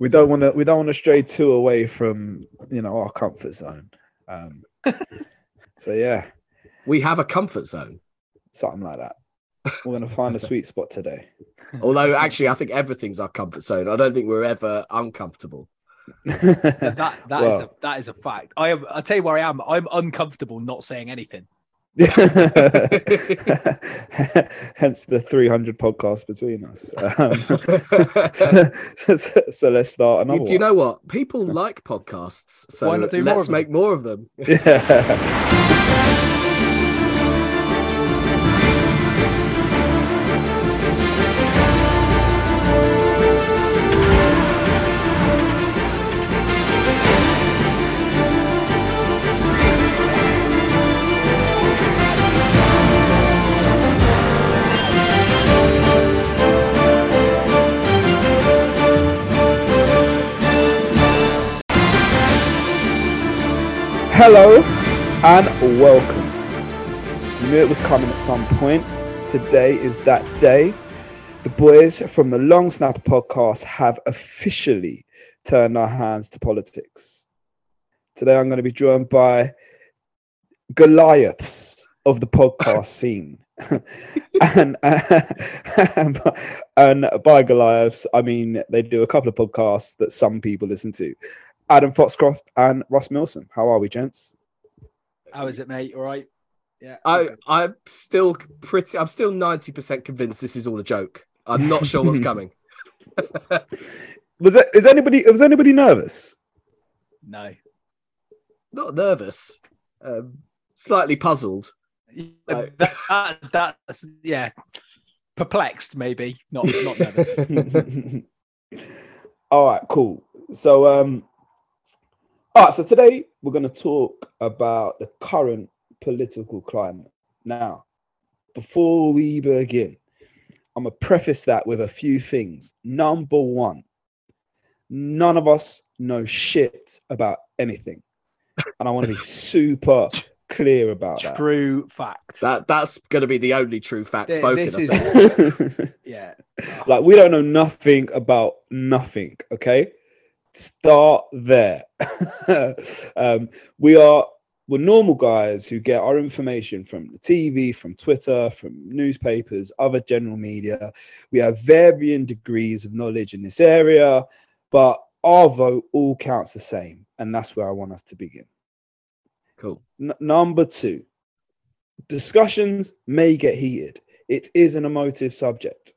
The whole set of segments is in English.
we don't want to we don't want to stray too away from you know our comfort zone. Um, so yeah, We have a comfort zone. something like that. We're gonna find a sweet spot today. Although actually, I think everything's our comfort zone. I don't think we're ever uncomfortable. That that is Well. a that is a fact. I am. I'll tell you where I am. I'm uncomfortable not saying anything. Hence the 300 podcasts between us. Um, so, so let's start another Do you one. know what? People like podcasts, so Why not do more let's of them? make more of them. Yeah. Hello and welcome. You knew it was coming at some point. Today is that day. The boys from the Long Snapper podcast have officially turned our hands to politics. Today I'm going to be joined by Goliaths of the podcast scene. and, uh, and and by Goliaths, I mean they do a couple of podcasts that some people listen to. Adam Foxcroft and Ross Milson. How are we, gents? How is it, mate? All right. Yeah. I, I'm still pretty. I'm still ninety percent convinced this is all a joke. I'm not sure what's coming. Was it? Is anybody? Was anybody nervous? no. Not nervous. Um, slightly puzzled. Yeah, that, that, that's yeah. Perplexed, maybe. Not not nervous. all right, cool. So, um, all right. So today we're going to talk about the current political climate. Now, before we begin, I'm gonna preface that with a few things. Number one, none of us know shit about anything, and I want to be super clear about that. True fact. That that's going to be the only true fact Th- spoken. this is- Yeah. like we don't know nothing about nothing okay start there. Um we are we're normal guys who get our information from the tv from twitter from newspapers other general media. We have varying degrees of knowledge in this area but our vote all counts the same and that's where i want us to begin. Cool. N- number two discussions may get heated. It is an emotive subject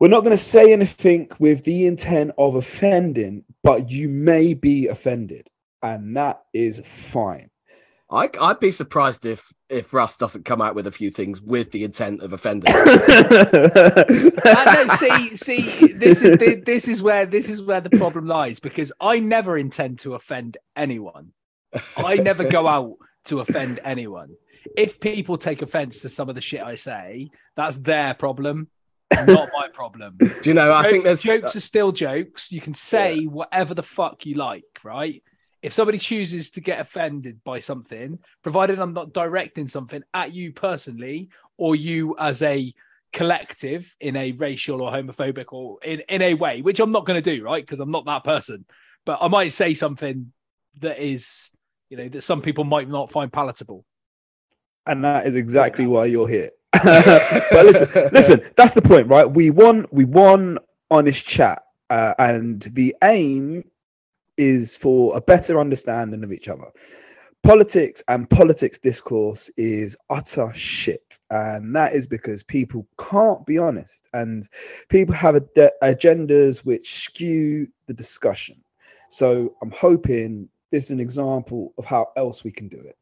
we're not going to say anything with the intent of offending, but you may be offended, and that is fine. I, I'd be surprised if if Russ doesn't come out with a few things with the intent of offending. Uh, no, see, see, this is thi- this is where this is where the problem lies because I never intend to offend anyone. I never go out to offend anyone. If people take offense to some of the shit I say, that's their problem, not my problem. Do you know? I Joke- think there's jokes are still jokes. You can say whatever the fuck you like, right? If somebody chooses to get offended by something, provided I'm not directing something at you personally or you as a collective in a racial or homophobic or in, in a way, which I'm not going to do, right? Because I'm not that person. But I might say something that is, you know, that some people might not find palatable. and that is exactly why you're here. but listen, listen, that's the point, right? We won, we won on this chat, uh, and the aim is for a better understanding of each other. Politics and politics discourse is utter shit, and that is because people can't be honest, and people have ad- agendas which skew the discussion. So I'm hoping this is an example of how else we can do it.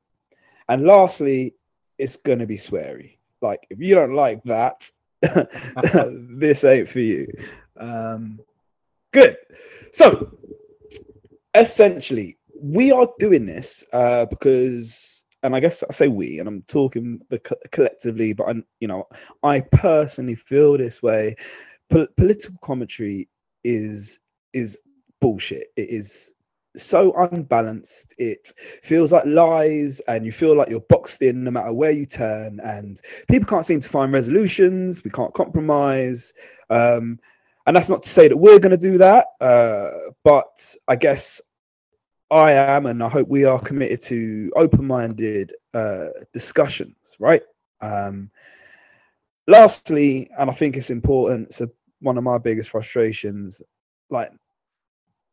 And lastly, it's going to be sweary. Like, if you don't like that, this ain't for you. Um, good. So, essentially, we are doing this uh, because, and I guess I say we, and I'm talking the co- collectively, but I'm, you know, I personally feel this way. Po- political commentary is is bullshit. It is so unbalanced. It feels like lies, and you feel like you're boxed in no matter where you turn. And people can't seem to find resolutions. We can't compromise. Um, and that's not to say that we're going to do that, uh, but I guess I am, and I hope we are committed to open-minded uh, discussions, right? Um, lastly, and I think it's important. So one of my biggest frustrations, like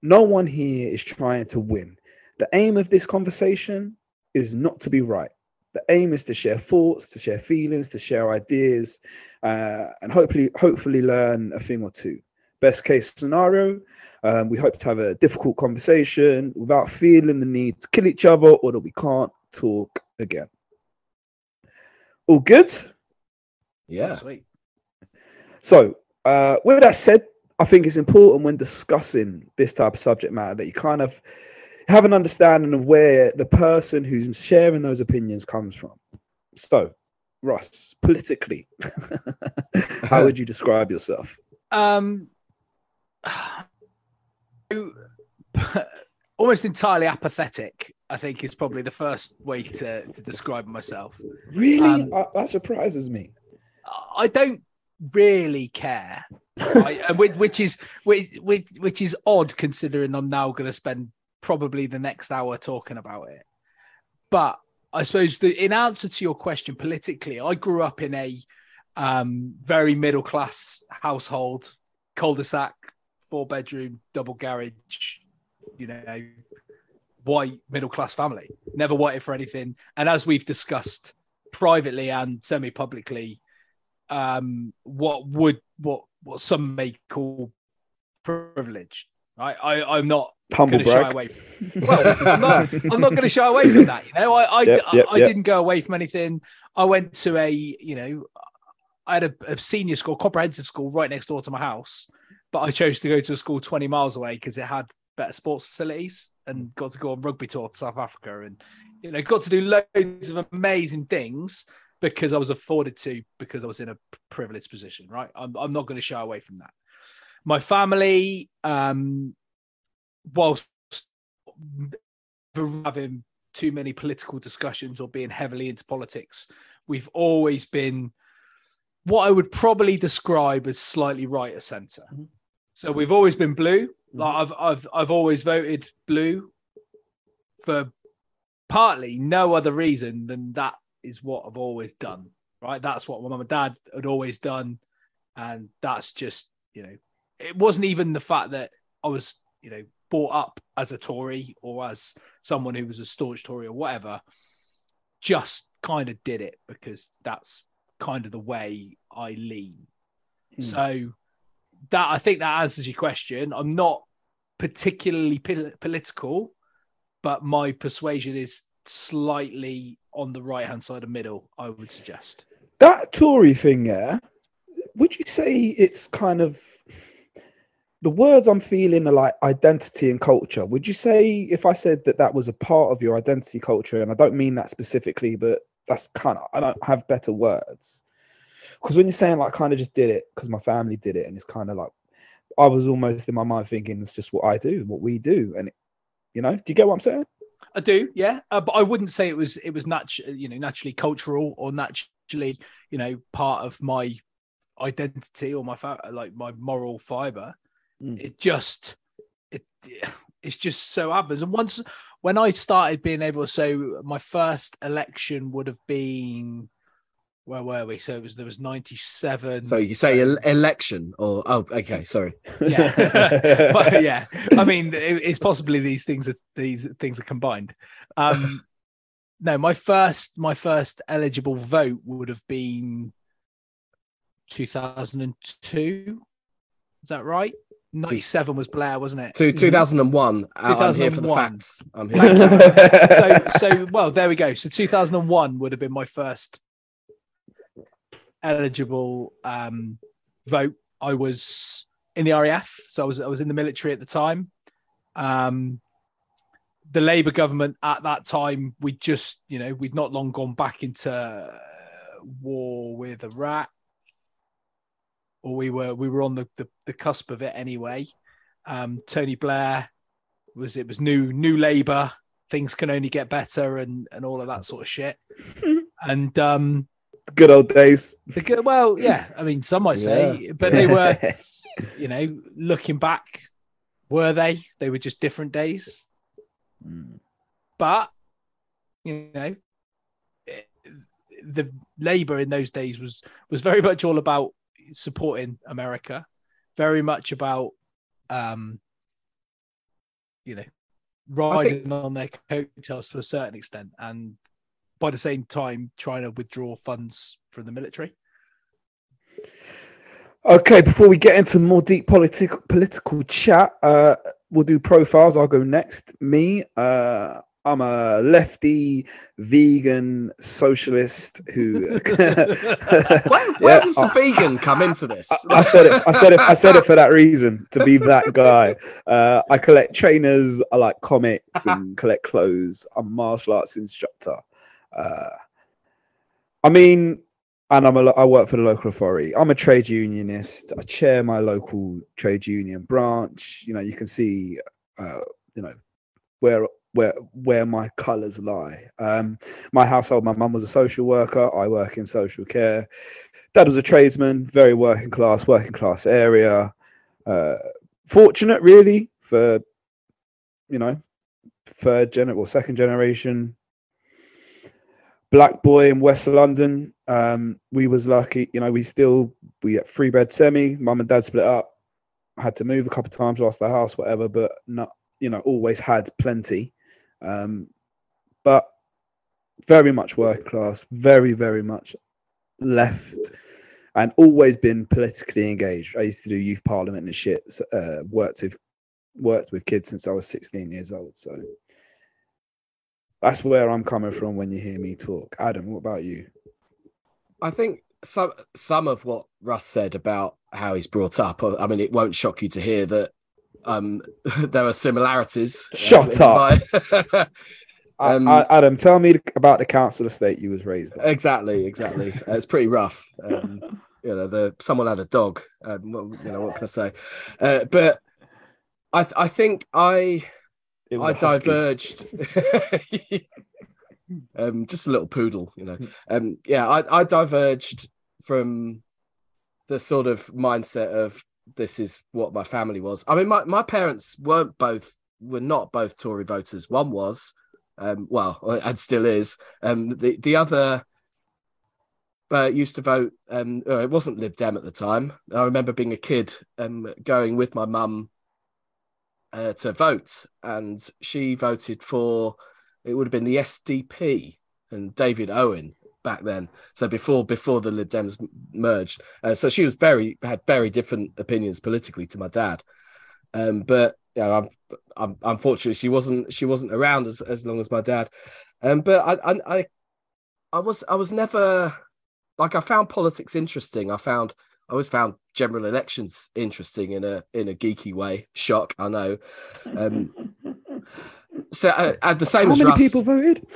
no one here is trying to win. The aim of this conversation is not to be right. The aim is to share thoughts, to share feelings, to share ideas, uh, and hopefully, hopefully, learn a thing or two. Best case scenario, um, we hope to have a difficult conversation without feeling the need to kill each other or that we can't talk again. All good? Yeah. Sweet. So, uh, with that said, I think it's important when discussing this type of subject matter that you kind of have an understanding of where the person who's sharing those opinions comes from. So, Russ, politically, how would you describe yourself? Um, almost entirely apathetic. I think is probably the first way to, to describe myself. Really? Um, Uh, that surprises me. I don't really care, right? and which, which is which, which which is odd considering I'm now going to spend probably the next hour talking about it. But I suppose the in answer to your question politically, I grew up in a um, very middle class household, cul-de-sac, four bedroom, double garage, you know, white middle class family. Never wanted for anything. And as we've discussed privately and semi publicly, um, what would what what some may call privilege. Right, I, I'm not Humble going to shy away. From, well, I'm not, I'm not going to shy away from that. You know, I I, Yep, I, I yep. didn't go away from anything. I went to a you know, I had a, a senior school, comprehensive school right next door to my house, but I chose to go to a school 20 miles away because it had better sports facilities and got to go on rugby tour to South Africa and you know got to do loads of amazing things because I was afforded to because I was in a privileged position. Right, I'm I'm not going to shy away from that. My family, um, whilst having too many political discussions or being heavily into politics, we've always been what I would probably describe as slightly right of center. Mhm. So we've always been blue. Mm-hmm. Like I've I've I've always voted blue for partly no other reason than that is what I've always done. Right, that's what my mum and dad had always done, and that's just you know, it wasn't even the fact that I was you know brought up as a Tory or as someone who was a staunch Tory or whatever. Just kind of did it because that's kind of the way I lean. Hmm. So that I think that answers your question. I'm not particularly pol- political, but my persuasion is slightly on the right hand side of middle. I would suggest. That Tory thing, yeah. Would you say it's kind of the words I'm feeling are like identity and culture? Would you say if I said that that was a part of your identity culture, and I don't mean that specifically, but that's kind of I don't have better words because when you're saying like kind of just did it because my family did it, and it's kind of like I was almost in my mind thinking it's just what I do, what we do, and you know, do you get what I'm saying? I do, yeah, uh, but I wouldn't say it was it was natu- you know naturally cultural or naturally you know part of my identity or my fa- like my moral fiber. Mm. It just it it's just so happens. And once when I started being able, so my first election would have been where were we? So it was there was ninety seven. So you say el- election or oh okay, sorry. yeah but yeah i mean it- it's possibly these things are these things are combined um no my first my first eligible vote would have been 2002 is that right 97 was blair wasn't it To 2001. Uh, I'm here for the 2001. facts. I'm here. so so well there we go so 2001 would have been my first eligible um vote i was in the raf so i was i was in the military at the time. Um the labour government at that time we just you know we'd not long gone back into uh, war with iraq. Or we were we were on the the, the cusp of it anyway. Um tony blair was it was new new labour. Things can only get better and and all of that sort of shit. And um Good old days. the good, well yeah i mean some might say but they were you know, looking back, were they? They were just different days. Mm. But you know, the Labour in those days was was very much all about supporting America, very much about, um, you know, riding on their coattails to a certain extent, and by the same time trying to withdraw funds from the military. Okay, before we get into more deep political political chat, uh, we'll do profiles. I'll go next. Me, uh, I'm a lefty, vegan, socialist who. Where, where Yeah, does I- the vegan come into this? I said it. I said it. I said it for that reason to be that guy. Uh, I collect trainers. I like comics and collect clothes. I'm a martial arts instructor. Uh, I mean, and I'm a. I work for the local authority. I'm a trade unionist. I chair my local trade union branch. You know, you can see, uh, you know, where where where my colours lie. Um, my household. My mum was a social worker. I work in social care dad was a tradesman, very working class, working class area. Uh, fortunate, really, for you know, third gen or second generation black boy in West London. Um, we was lucky, you know. We still we had three bed semi. Mum and dad split up. Had to move a couple of times, lost the house, whatever. But not, you know, always had plenty. Um, but very much working class, very very much left and always been politically engaged. I used to do youth parliament and shit. Uh, worked with worked with kids since I was 16 years old. So that's where I'm coming from when you hear me talk. Adam, what about you? I think some some of what Russ said about how he's brought up. I I mean, it won't shock you to hear that um, there are similarities. um, Shut in up. my- I- Um, I- Adam, tell me about the council estate you was raised in. exactly, exactly. Uh, it's pretty rough. Um, you know, the someone had a dog. Um, well, you know, what can I say? Uh, but I, th- I think I I diverged. um, just a little poodle, you know. Um, yeah, I, I diverged from the sort of mindset of this is what my family was. I mean, my, my parents weren't both were not both Tory voters. One was, um, well, and still is. Um, the the other uh, used to vote. Um, uh, it wasn't Lib Dem at the time. I remember being a kid, um, going with my mum uh, to vote, and she voted for it would have been the SDP and David Owen back then. So before before the Lib Dems merged, uh, so she was very had very different opinions politically to my dad. Um, but you know, I'm, I'm unfortunately she wasn't she wasn't around as, as long as my dad. Um, but I, I I I was I was never like I found politics interesting. I found I always found general elections interesting in a in a geeky way. Shock, I know. Um, so uh, at the same How as many Russ, people voted?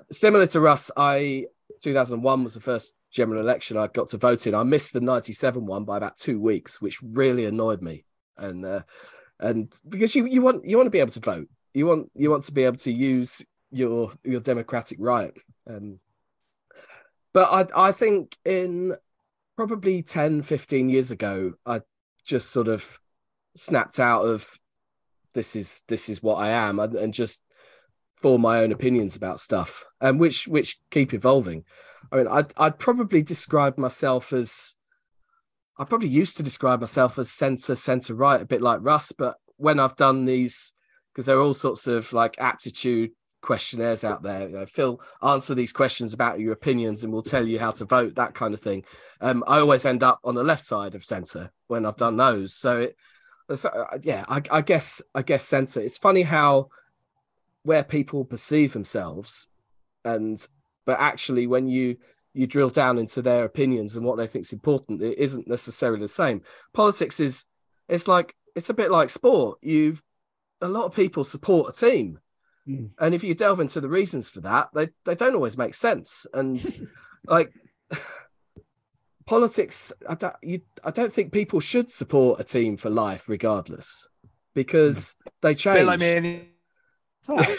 similar to Russ, I 2001 was the first general election I got to vote in. I missed the 97 one by about two weeks, which really annoyed me. And uh, and because you you want you want to be able to vote, you want you want to be able to use your your democratic right. Um, but I I think in probably 10, 15 years ago, I just sort of snapped out of this is this is what I am and, and just form my own opinions about stuff, and which which keep evolving. I mean, I'd I'd probably describe myself as I probably used to describe myself as centre centre right, a bit like Russ. But when I've done these, because there are all sorts of like aptitude questionnaires out there, you know, Phil, answer these questions about your opinions, and we'll tell you how to vote, that kind of thing. Um, I always end up on the left side of centre when I've done those. So it, so, uh, yeah, I, I guess I guess centre. It's funny how where people perceive themselves and but actually when you you drill down into their opinions and what they think is important it isn't necessarily the same politics is it's like it's a bit like sport You've a lot of people support a team Mm. and if you delve into the reasons for that they they don't always make sense and like politics I don't, you, I don't think people should support a team for life regardless because they change bit like me. and-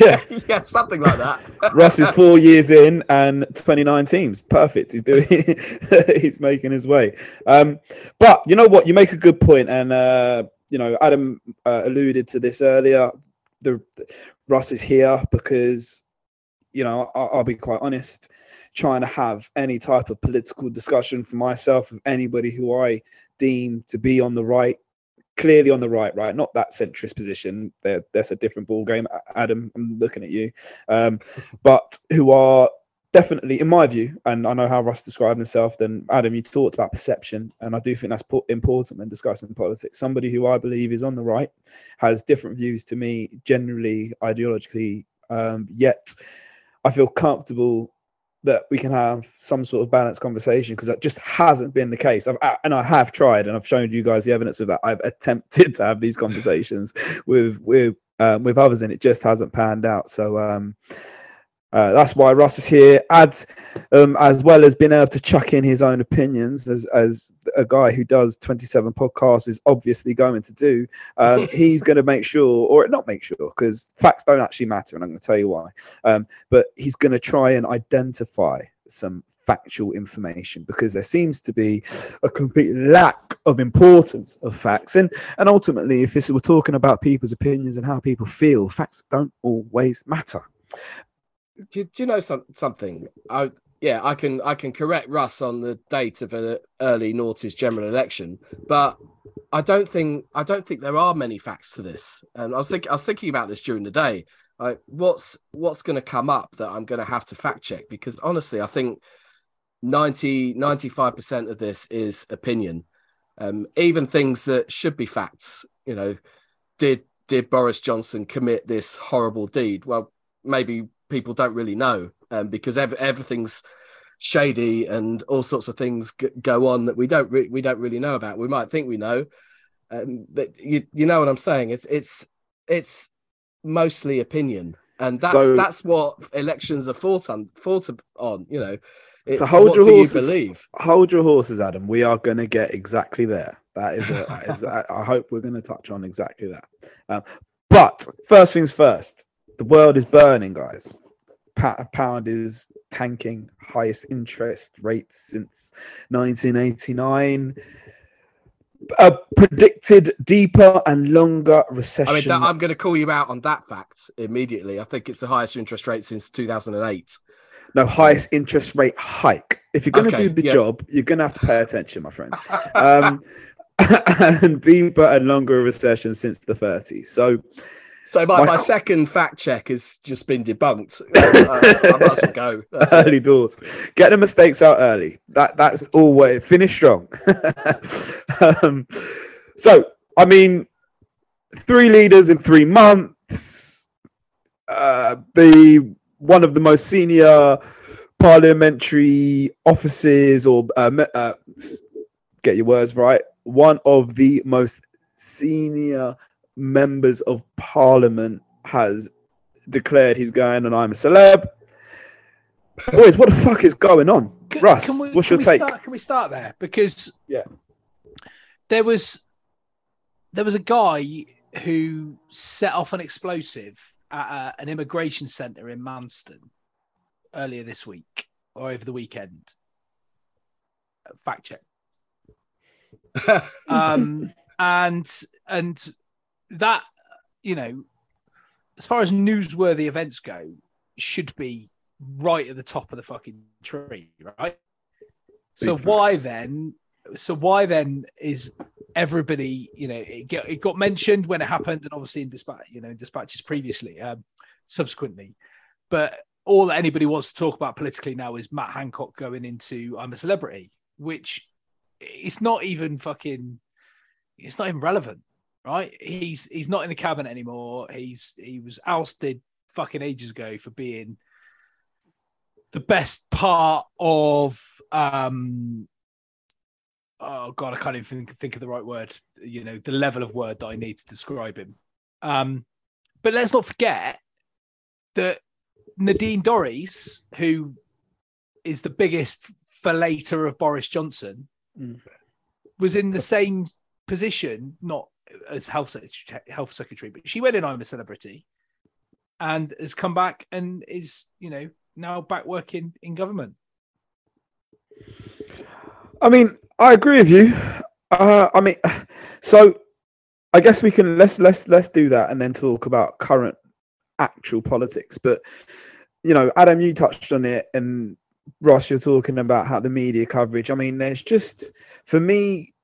Yeah, yeah, something like that. Russ is four years in and 29 teams. Perfect. He's doing. he's making his way. Um, but you know what? You make a good point. point, and uh, you know Adam uh, alluded to this earlier. The Russ is here because you know I'll, I'll be quite honest. Trying to have any type of political discussion for myself with anybody who I deem to be on the right clearly on the right, right? Not that centrist position. There, that's a different ball game. Adam, I'm looking at you. Um, but who are definitely, in my view, and I know how Russ described himself. Then Adam, you talked about perception, and I do think that's important when discussing politics. Somebody who I believe is on the right has different views to me, generally ideologically. Um, yet, I feel comfortable that we can have some sort of balanced conversation because that just hasn't been the case. I've, and I have tried, and I've shown you guys the evidence of that. I've attempted to have these conversations with with um, with others, and it just hasn't panned out. So um, uh, that's why Russ is here. Adds, um, as well as being able to chuck in his own opinions, as as a guy who does 27 podcasts is obviously going to do. Um, he's going to make sure, or not make sure, because facts don't actually matter, and I'm going to tell you why. Um, but he's going to try and identify some factual information because there seems to be a complete lack of importance of facts and and ultimately if this, we're talking about people's opinions and how people feel facts don't always matter do, do you know some, something? I yeah, I can I can correct Russ on the date of an early noughties general election, but I don't think I don't think there are many facts to this. And I was thinking I was thinking about this during the day. Like, what's what's going to come up that I'm going to have to fact check? Because honestly, I think 90 95 percent of this is opinion. Um, even things that should be facts. You know, did did Boris Johnson commit this horrible deed? Well, maybe people don't really know um, because ev- everything's shady and all sorts of things g- go on that we don't re- we don't really know about. We might think we know, um, but you you know what I'm saying. It's it's it's mostly opinion, and that's so, that's what elections are fought on fought on. You know. It's so hold your horses. You hold your horses, Adam. We are going to get exactly there. That is, a, that is a, I hope we're going to touch on exactly that. Um, but first things first, the world is burning, guys pound is tanking, highest interest rates since 1989. A predicted deeper and longer recession. I mean, that, I'm going to call you out on that fact immediately. I think it's the highest interest rate since 2008. No, highest interest rate hike. If you're going to do the yeah. job, you're going to have to pay attention, my friend. Um, and deeper and longer recession since the 30s. So, so my, my second fact check has just been debunked. I, I might as well go. That's early it. doors. Get the mistakes out early. That that's always finish strong. um, so I mean, three leaders in three months. Uh, the one of the most senior parliamentary offices, or uh, uh, get your words right. One of the most senior members of parliament has declared he's going and I'm a celeb. Boys, what the fuck is going on? Can, Russ, can we, what's your take? Start, can we start there? Because yeah, there was there was a guy who set off an explosive at a, an immigration centre in Manston earlier this week or over the weekend. Fact check. um, and and that you know, as far as newsworthy events go, should be right at the top of the fucking tree, right? So why then? So why then is everybody? You know, it, get, it got mentioned when it happened, and obviously in dispatch, you know, in dispatches previously, um, subsequently, but all that anybody wants to talk about politically now is Matt Hancock going into I'm a celebrity, which it's not even fucking. It's not even relevant right? He's he's not in the cabinet anymore. He's he was ousted fucking ages ago for being the best part of um oh god, I can't even think, think of the right word. You know, the level of word that I need to describe him. Um, but let's not forget that Nadine Dorries, who is the biggest falater of Boris Johnson, mm. was in the same position, not as health health secretary, but she went in I'm a celebrity, and has come back and is, you know, now back working in government. I mean, I agree with you. Uh, I mean, so I guess we can let's let's let's do that and then talk about current actual politics. But you know, Adam, you touched on it, and Ross, you're talking about how the media coverage. I mean, there's just for me,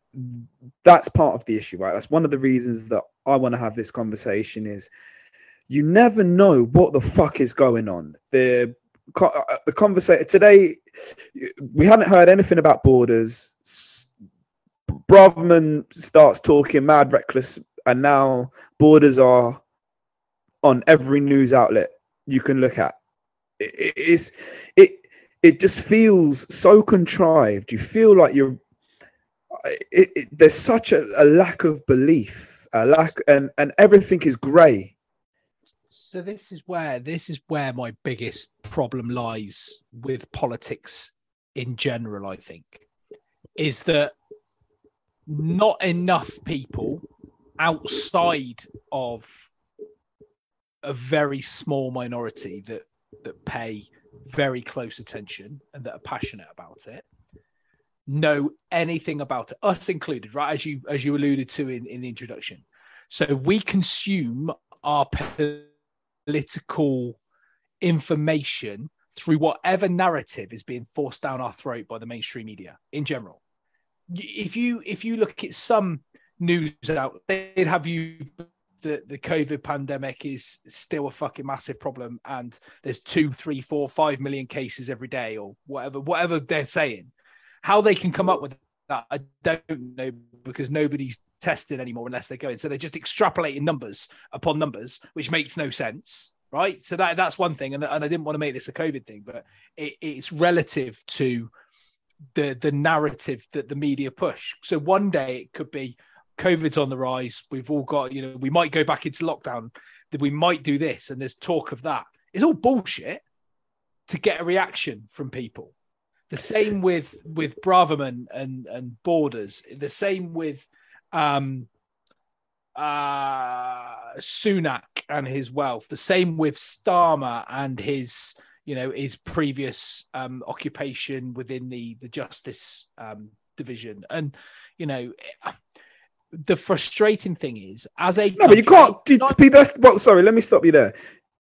that's part of the issue, right? That's one of the reasons that I want to have this conversation. Is you never know what the fuck is going on. The uh, the conversation today, we hadn't heard anything about borders. Braverman starts talking mad reckless, and now borders are on every news outlet you can look at. It, it's it it just feels so contrived. You feel like you're. It, it, there's such a, a lack of belief, a lack, and and everything is grey. So this is where this is where my biggest problem lies with politics in general i think is that not enough people outside of a very small minority that that pay very close attention and that are passionate about it know anything about it us included right as you as you alluded to in, in the introduction so we consume our political information through whatever narrative is being forced down our throat by the mainstream media in general. If you if you look at some news out, they'd have you the the COVID pandemic is still a fucking massive problem, and there's two, three, four, five million cases every day, or whatever whatever they're saying. How they can come up with that, I don't know because nobody's tested anymore unless they're going. So they're just extrapolating numbers upon numbers, which makes no sense, right? So that that's one thing, and, and I didn't want to make this a COVID thing, but it, it's relative to the the narrative that the media push. So one day it could be COVID's on the rise. We've all got, you know, we might go back into lockdown. That we might do this, and there's talk of that. It's all bullshit to get a reaction from people. The same with with Braverman and and Borders. The same with um, uh, Sunak and his wealth. The same with Starmer and his, you know, his previous um, occupation within the the justice um, division. And you know, the frustrating thing is, as a no, but you can't. Not, that's well, sorry. Let me stop you there.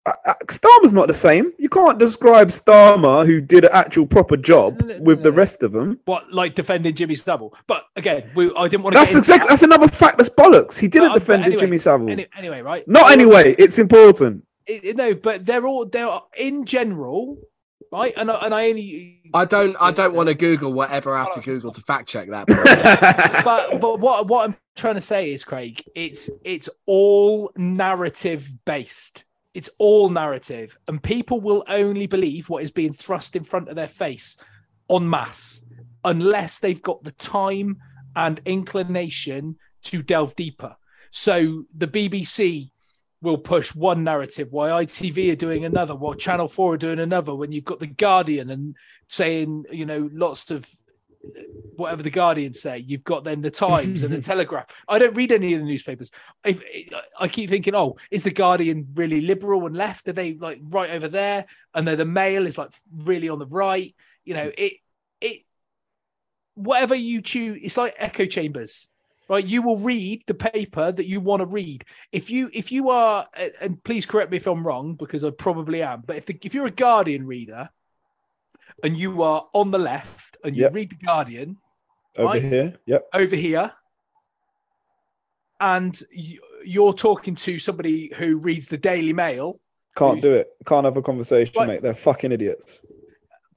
Uh, uh, Starmer's not the same. You can't describe Starmer, who did an actual proper job, with the rest of them. What, like defending Jimmy Savile? But again, we, I didn't want to. That's exactly. That. That's another fact. That's bollocks. He didn't defend anyway, Jimmy Savile. Any, anyway, right? Not anyway. It's important. It, no, but they're all they're in general, right? And and I only. I don't. I don't want to Google whatever I have to Google to fact check that. but but what what I'm trying to say is, Craig, it's it's all narrative based it's all narrative, and people will only believe what is being thrust in front of their face en masse unless they've got the time and inclination to delve deeper. So the BBC will push one narrative while ITV are doing another, while Channel 4 are doing another, when you've got The Guardian and saying, you know, lots of whatever the Guardian say. You've got then the Times and the Telegraph. I don't read any of the newspapers. If, I keep thinking, oh, is the Guardian really liberal and left? Are they like right over there? And then the Mail is like really on the right. You know, it it whatever you choose. It's like echo chambers. Right, you will read the paper that you want to read. If you if you are, and please correct me if I'm wrong because I probably am. But if the, if you're a Guardian reader, and you are on the left and you yep. read the Guardian over right? here, yep, over here, and you're talking to somebody who reads the Daily Mail. Can't who, do it. Can't have a conversation, right. mate. They're fucking idiots.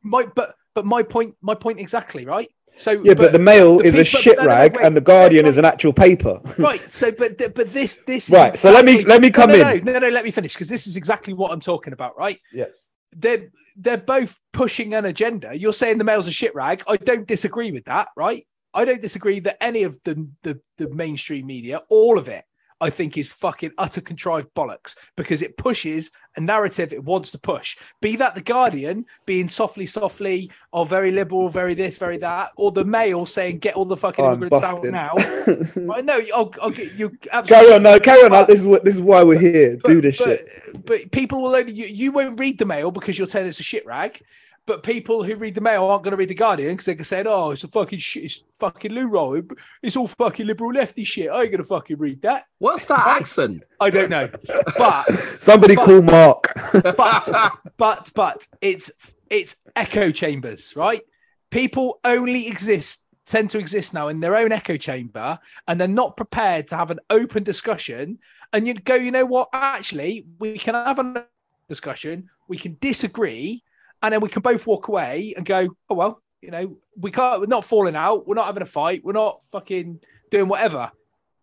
My but but my point my point exactly right. So yeah, but, but the Mail the is a shit rag, no, no, and the Guardian right. is an actual paper. right. So, but but this this right. Exactly, so let me let me come no, in. No, no, no, let me finish because this is exactly what I'm talking about. Right. Yes they're they're both pushing an agenda. You're saying the Mail's a shit rag. I don't disagree with that, right? I don't disagree that any of the, the the mainstream media, all of it, I think is fucking utter contrived bollocks because it pushes a narrative it wants to push. Be that the Guardian being softly, softly, or very liberal, very this, very that, or the Mail saying get all the fucking Oh, I'm immigrants out now. I know. I'll, I'll get you. Absolutely carry on, no, carry on. But- this is what this is why we're here. Do this but, shit. But people will only you, you won't read the mail because you're saying it's a shit rag. But people who read the mail aren't going to read the Guardian because they're saying, "Oh, it's a fucking shit, it's fucking Lou Roll. It's all fucking liberal lefty shit. I ain't going to fucking read that." What's that accent? I don't know, but Somebody but- call Mark. but but but it's it's echo chambers, right? People only exist tend to exist now in their own echo chamber, and they're not prepared to have an open discussion. And you go, you know what? Actually, we can have a discussion. We can disagree, and then we can both walk away and go, oh well, you know, we can't. We're not falling out. We're not having a fight. We're not fucking doing whatever.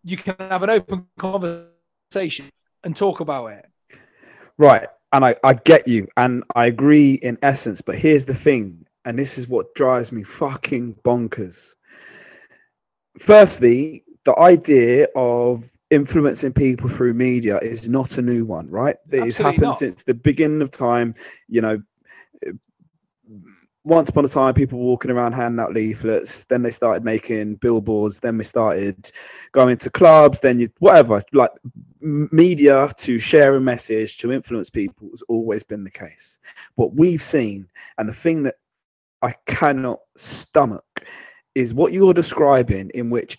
You can have an open conversation and talk about it. Right. And I, I get you and I agree in essence, but here's the thing, and this is what drives me fucking bonkers. Firstly, the idea of influencing people through media is not a new one, right? It's happened not. since the beginning of time. You know, once upon a time, people were walking around handing out leaflets. Then they started making billboards. Then we started going to clubs. Then you whatever, like media to share a message to influence people has always been the case. What we've seen, and the thing that I cannot stomach, is what you're describing, in which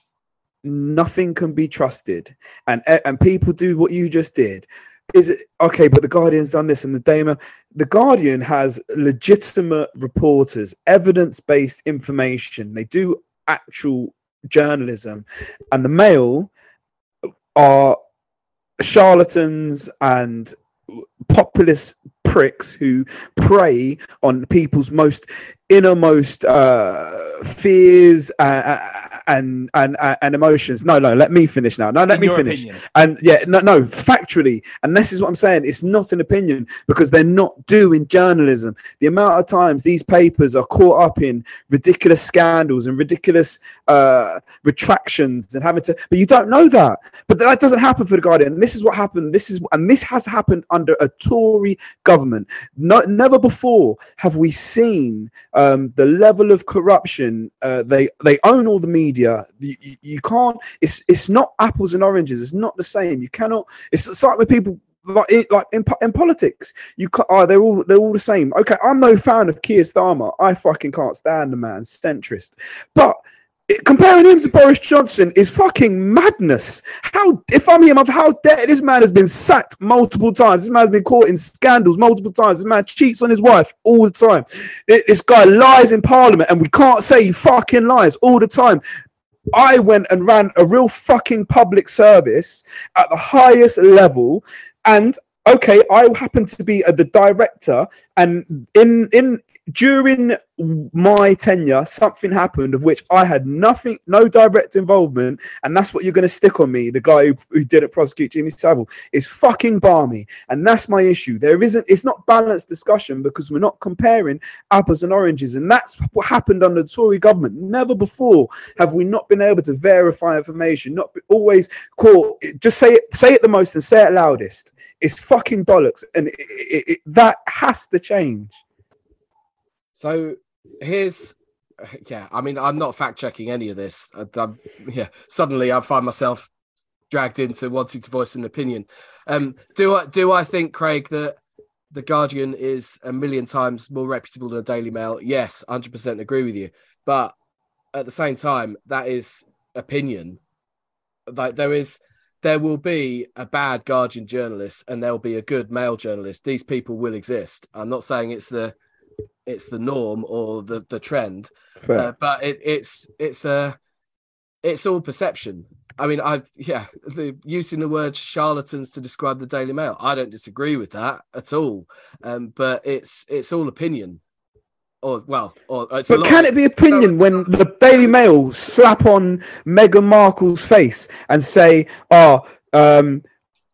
nothing can be trusted, and and people do what you just did. Is it okay? But the Guardian's done this, and the Dama, the Guardian has legitimate reporters, evidence-based information. They do actual journalism, and the Mail are charlatans and populist pricks who prey on people's most innermost uh, fears uh, and, and and and emotions. No, no, let me finish now. No, let in me finish. opinion. And yeah, no, no, factually, and this is what I'm saying. It's not an opinion because they're not doing journalism. The amount of times these papers are caught up in ridiculous scandals and ridiculous uh, retractions and having to, but you don't know that. But that doesn't happen for the Guardian. This is what happened. This is, and this has happened under a Tory government. No, never before have we seen um, the level of corruption. Uh, they they own all the media. You, you, you can't. It's it's not apples and oranges. It's not the same. You cannot. It's, it's like with people. Like, it, like in, in politics, you ca oh, they're all they're all the same. Okay, I'm no fan of Keir Starmer. I fucking can't stand the man, centrist. But it, comparing him to Boris Johnson is fucking madness. How, if I'm him, of how dare this man has been sacked multiple times. This man's been caught in scandals multiple times. This man cheats on his wife all the time. Th- This guy lies in Parliament, and we can't say he fucking lies all the time. I went and ran a real fucking public service at the highest level, and okay, I happen to be uh, the director, and in in during my tenure, something happened of which I had nothing, no direct involvement, and that's what you're going to stick on me. The guy who, who didn't prosecute Jimmy Savile is fucking balmy, and that's my issue. There isn't, it's not balanced discussion because we're not comparing apples and oranges, and that's what happened under the Tory government. Never before have we not been able to verify information, not always call. Just say it, say it the most, and say it loudest. It's fucking bollocks, and it, it, that has to change. So here's, yeah, I mean, I'm not fact checking any of this. I, yeah, suddenly I find myself dragged into wanting to voice an opinion. Um, do I do I think Craig that the Guardian is a million times more reputable than a Daily Mail? Yes, hundred percent agree with you. But at the same time, that is opinion. Like there is, there will be a bad Guardian journalist and there will be a good Mail journalist. These people will exist. I'm not saying it's the it's the norm or the the trend, uh, but it, it's it's a it's all perception. I mean, I yeah, the using the word charlatans to describe the Daily Mail, I don't disagree with that at all. Um, but it's it's all opinion, or well, or it's a But lot can of- it be opinion when the Daily Mail slap on Meghan Markle's face and say, "Oh, um,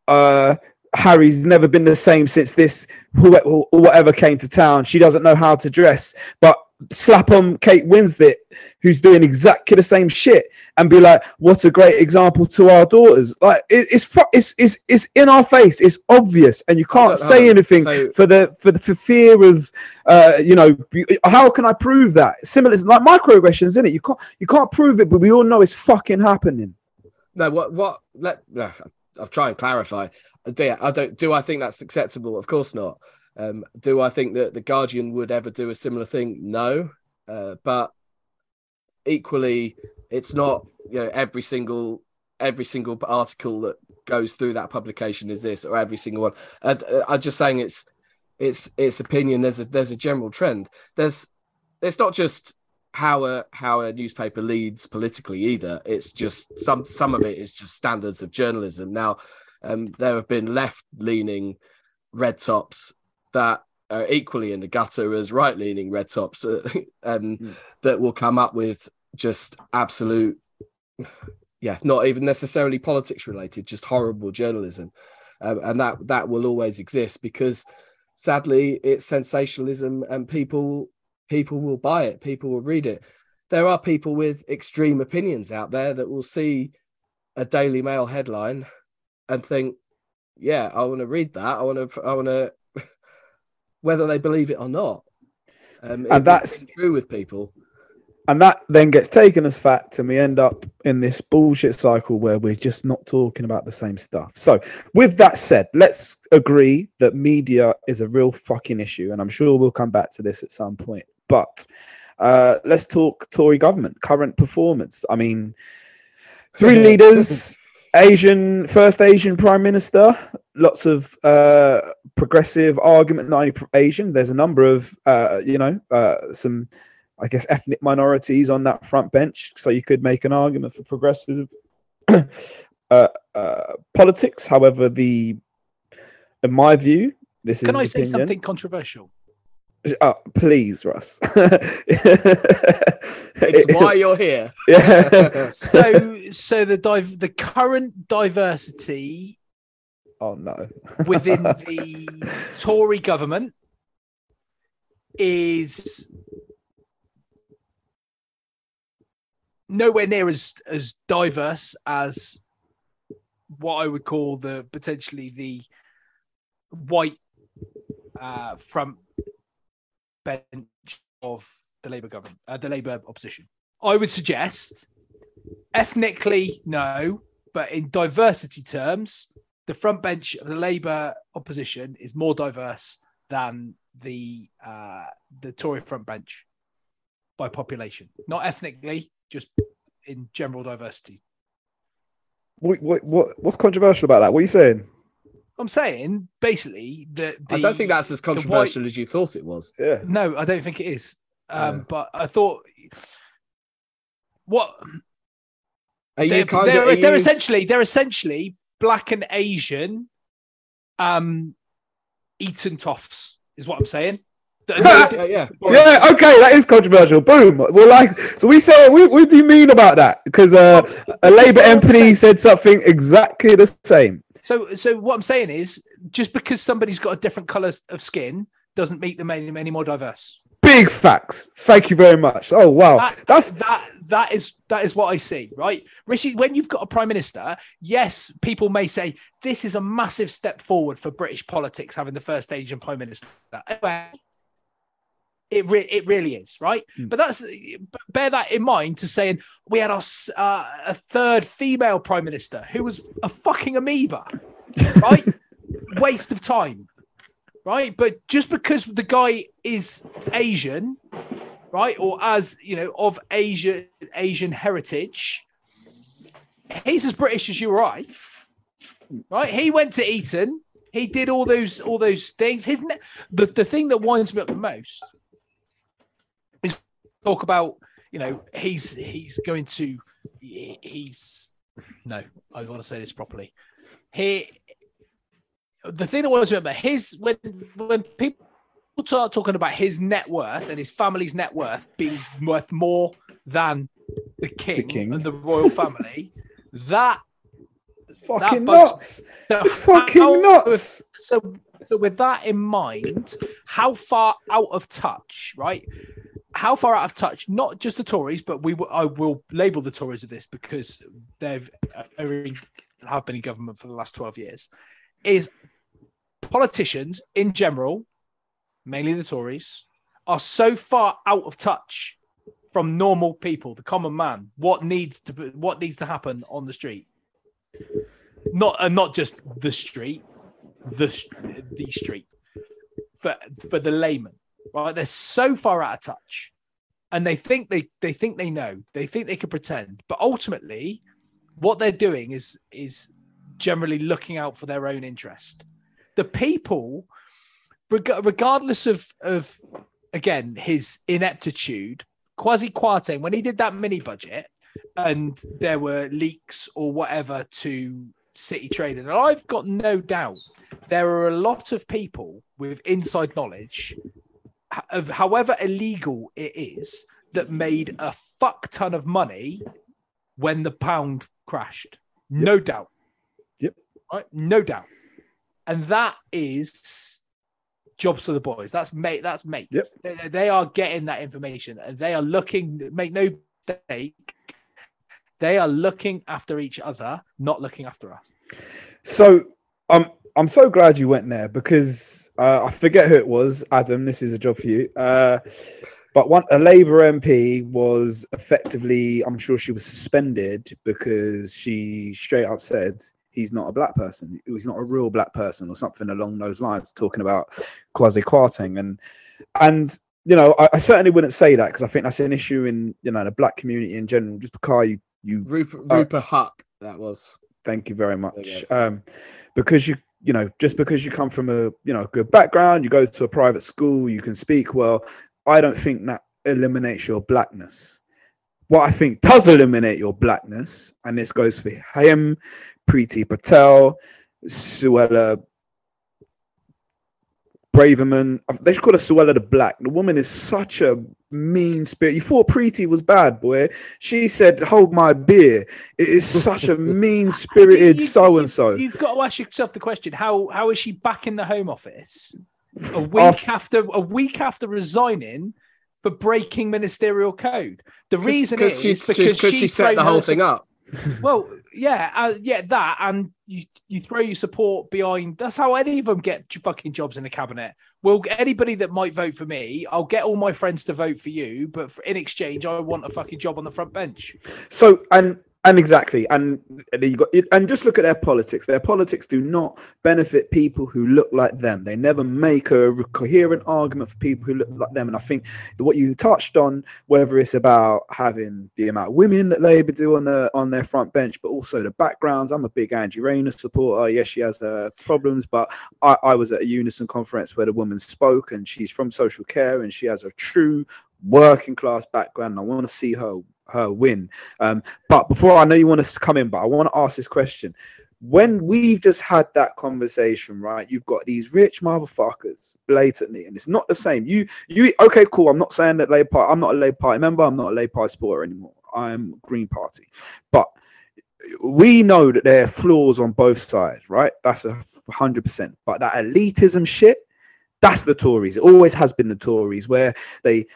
uh, Harry's never been the same since this who or whatever came to town. She doesn't know how to dress." But slap on Kate Winslet, who's doing exactly the same shit, and be like, "What a great example to our daughters!" Like it, it's it's it's it's in our face. It's obvious, and you can't say anything So- for the for the for fear of uh you know how can I prove that? Similar, it's like microaggressions, in it. You can't you can't prove it, but we all know it's fucking happening. No, what what let no, I've tried and clarify. Do I don't do I think that's acceptable? Of course not. Um, do I think that the Guardian would ever do a similar thing? No. Uh, but equally, it's not you know every single every single article that goes through that publication is this or every single one. And uh, I'm just saying it's it's it's opinion. There's a there's a general trend. There's it's not just how a how a newspaper leads politically either. It's just some some of it is just standards of journalism. Now, um, there have been left leaning red tops that are equally in the gutter as right leaning red tops, uh, and Mm. that will come up with just absolute, yeah, not even necessarily politics related, just horrible journalism, um, and that that will always exist because sadly it's sensationalism and people people will buy it people will read it there are people with extreme opinions out there that will see a daily mail headline and think yeah i want to read that i want to i want to whether they believe it or not um, And that's- true with people And that then gets taken as fact, and we end up in this bullshit cycle where we're just not talking about the same stuff. So, with that said, let's agree that media is a real fucking issue, and I'm sure we'll come back to this at some point. But uh, let's talk Tory government, current performance. I mean, three leaders, Asian, first Asian prime minister, lots of uh, progressive argument, not only Asian, there's a number of, uh, you know, uh, some. I guess ethnic minorities on that front bench, so you could make an argument for progressive uh, uh, politics. However, the in my view, this Can is Can I say opinion. something controversial? Uh, please, Russ. it's why you're here yeah. So, so the div- the current diversity oh no. within the Tory government is nowhere near as as diverse as what I would call the potentially the white uh, front bench of the Labour government, uh, the Labour opposition. I would suggest ethnically no, but in diversity terms, the front bench of the Labour opposition is more diverse than the uh, the Tory front bench by population, not ethnically, just in general diversity. What, what, what, what's controversial about that? What are you saying? I'm saying basically that i don't think that's as white- controversial as you thought it was Yeah. No, I don't think it is. Um, No. But I thought what are you they're, kind they're, of are they're you- essentially they're essentially black and Asian um Eton toffs is what I'm saying. The- the- Uh, yeah Yeah, okay, that is controversial. Boom. Well, like, so we say, what, what do you mean about that? Because uh, a Labour they're all the MP said something exactly the same. So, so what I'm saying is, just because somebody's got a different color of skin doesn't make them any, any more diverse. Big facts. Thank you very much. Oh wow, That, that's that that is that is what I see, right? Rishi, when you've got a prime minister, yes, people may say this is a massive step forward for British politics having the first Asian prime minister. Well, It re- it really is, right? Mm. But that's bear that in mind to saying we had our uh, a third female prime minister who was a fucking amoeba, right? Waste of time, right? But just because the guy is Asian, right, or as you know of Asian Asian heritage, he's as British as you or I, right? He went to Eton. He did all those all those things. His ne- the the thing that winds me up the most talk about you know he's he's going to he's no I want to say this properly. He the thing that always remember his when when people start talking about his net worth and his family's net worth being worth more than the king, king. and the royal family, that it's fucking nuts. It's fucking how- nuts. So, so with that in mind, how far out of touch, right? How far out of touch? Not just the Tories, but we. I will label the Tories of this because they've uh, have been in government for the last twelve years. Is politicians in general, mainly the Tories, are so far out of touch from normal people, the common man. What needs to what needs to happen on the street? Not and not just the street, the the street for for the layman. Right? They're so far out of touch, and they think they they think they know. They think they can pretend, but ultimately, what they're doing is is generally looking out for their own interest. The people, reg- regardless of of again his ineptitude, Kwasi Kwarteng, when he did that mini budget, and there were leaks or whatever to City Trading, and I've got no doubt there are a lot of people with inside knowledge of however illegal it is that made a fuck ton of money when the pound crashed. No doubt. Yep. Right? No doubt. And that is jobs for the boys. That's mate. That's mate. Yep. They, they are getting that information and they are looking, make no mistake, they are looking after each other, not looking after us. So I'm I'm so glad you went there because uh, I forget who it was. Adam, this is a job for you. Uh, but one a Labour MP was effectively, I'm sure she was suspended because she straight up said he's not a black person. He's not a real black person or something along those lines, talking about Kwasi Kwarteng and and you know I, I certainly wouldn't say that because I think that's an issue in you know the black community in general. Just because you you Rupert, Uh, Rupert Huq, that was. Thank you very you much. Um, because you, you know, just because you come from a, you know, good background, you go to a private school, you can speak well. I don't think that eliminates your blackness. What I think does eliminate your blackness, and this goes for him, Priti Patel, Suella Braverman. They should call her Suella the Black. The woman is such a mean spirit. You thought Priti was bad, boy. She said, "Hold my beer." It is such a mean spirited so and so. You've got to ask yourself the question: How how is she back in the Home Office a week Af- after a week after resigning for breaking ministerial code? The reason is she's, because she, she set the whole thing up. Well, yeah, uh, yeah, that, and you you throw your support behind. That's how any of them get fucking jobs in the cabinet. Well, anybody that might vote for me, I'll get all my friends to vote for you, but for, in exchange, I want a fucking job on the front bench. So and and exactly, and you got and just look at their politics. Their politics do not benefit people who look like them. They never make a coherent argument for people who look like them. And I think what you touched on, whether it's about having the amount of women that Labour do on the on their front bench, but also the backgrounds. I'm a big Angie Rayner supporter. Yes, she has her problems, but I, I was at a Unison conference where the woman spoke, and she's from social care, and she has a true working class background. And I want to see her her win. Um, but before I know you want to come in, but I want to ask this question. When we've just had that conversation, right? You've got these rich motherfuckers blatantly, and it's not the same. You, you, okay, cool. I'm not saying that Labour Party. I'm not a Labour Party member. I'm not a Labour Party supporter anymore. I'm Green Party, but we know that there are flaws on both sides, right? That's a hundred percent. But that elitism shit, that's the Tories. It always has been the Tories, where they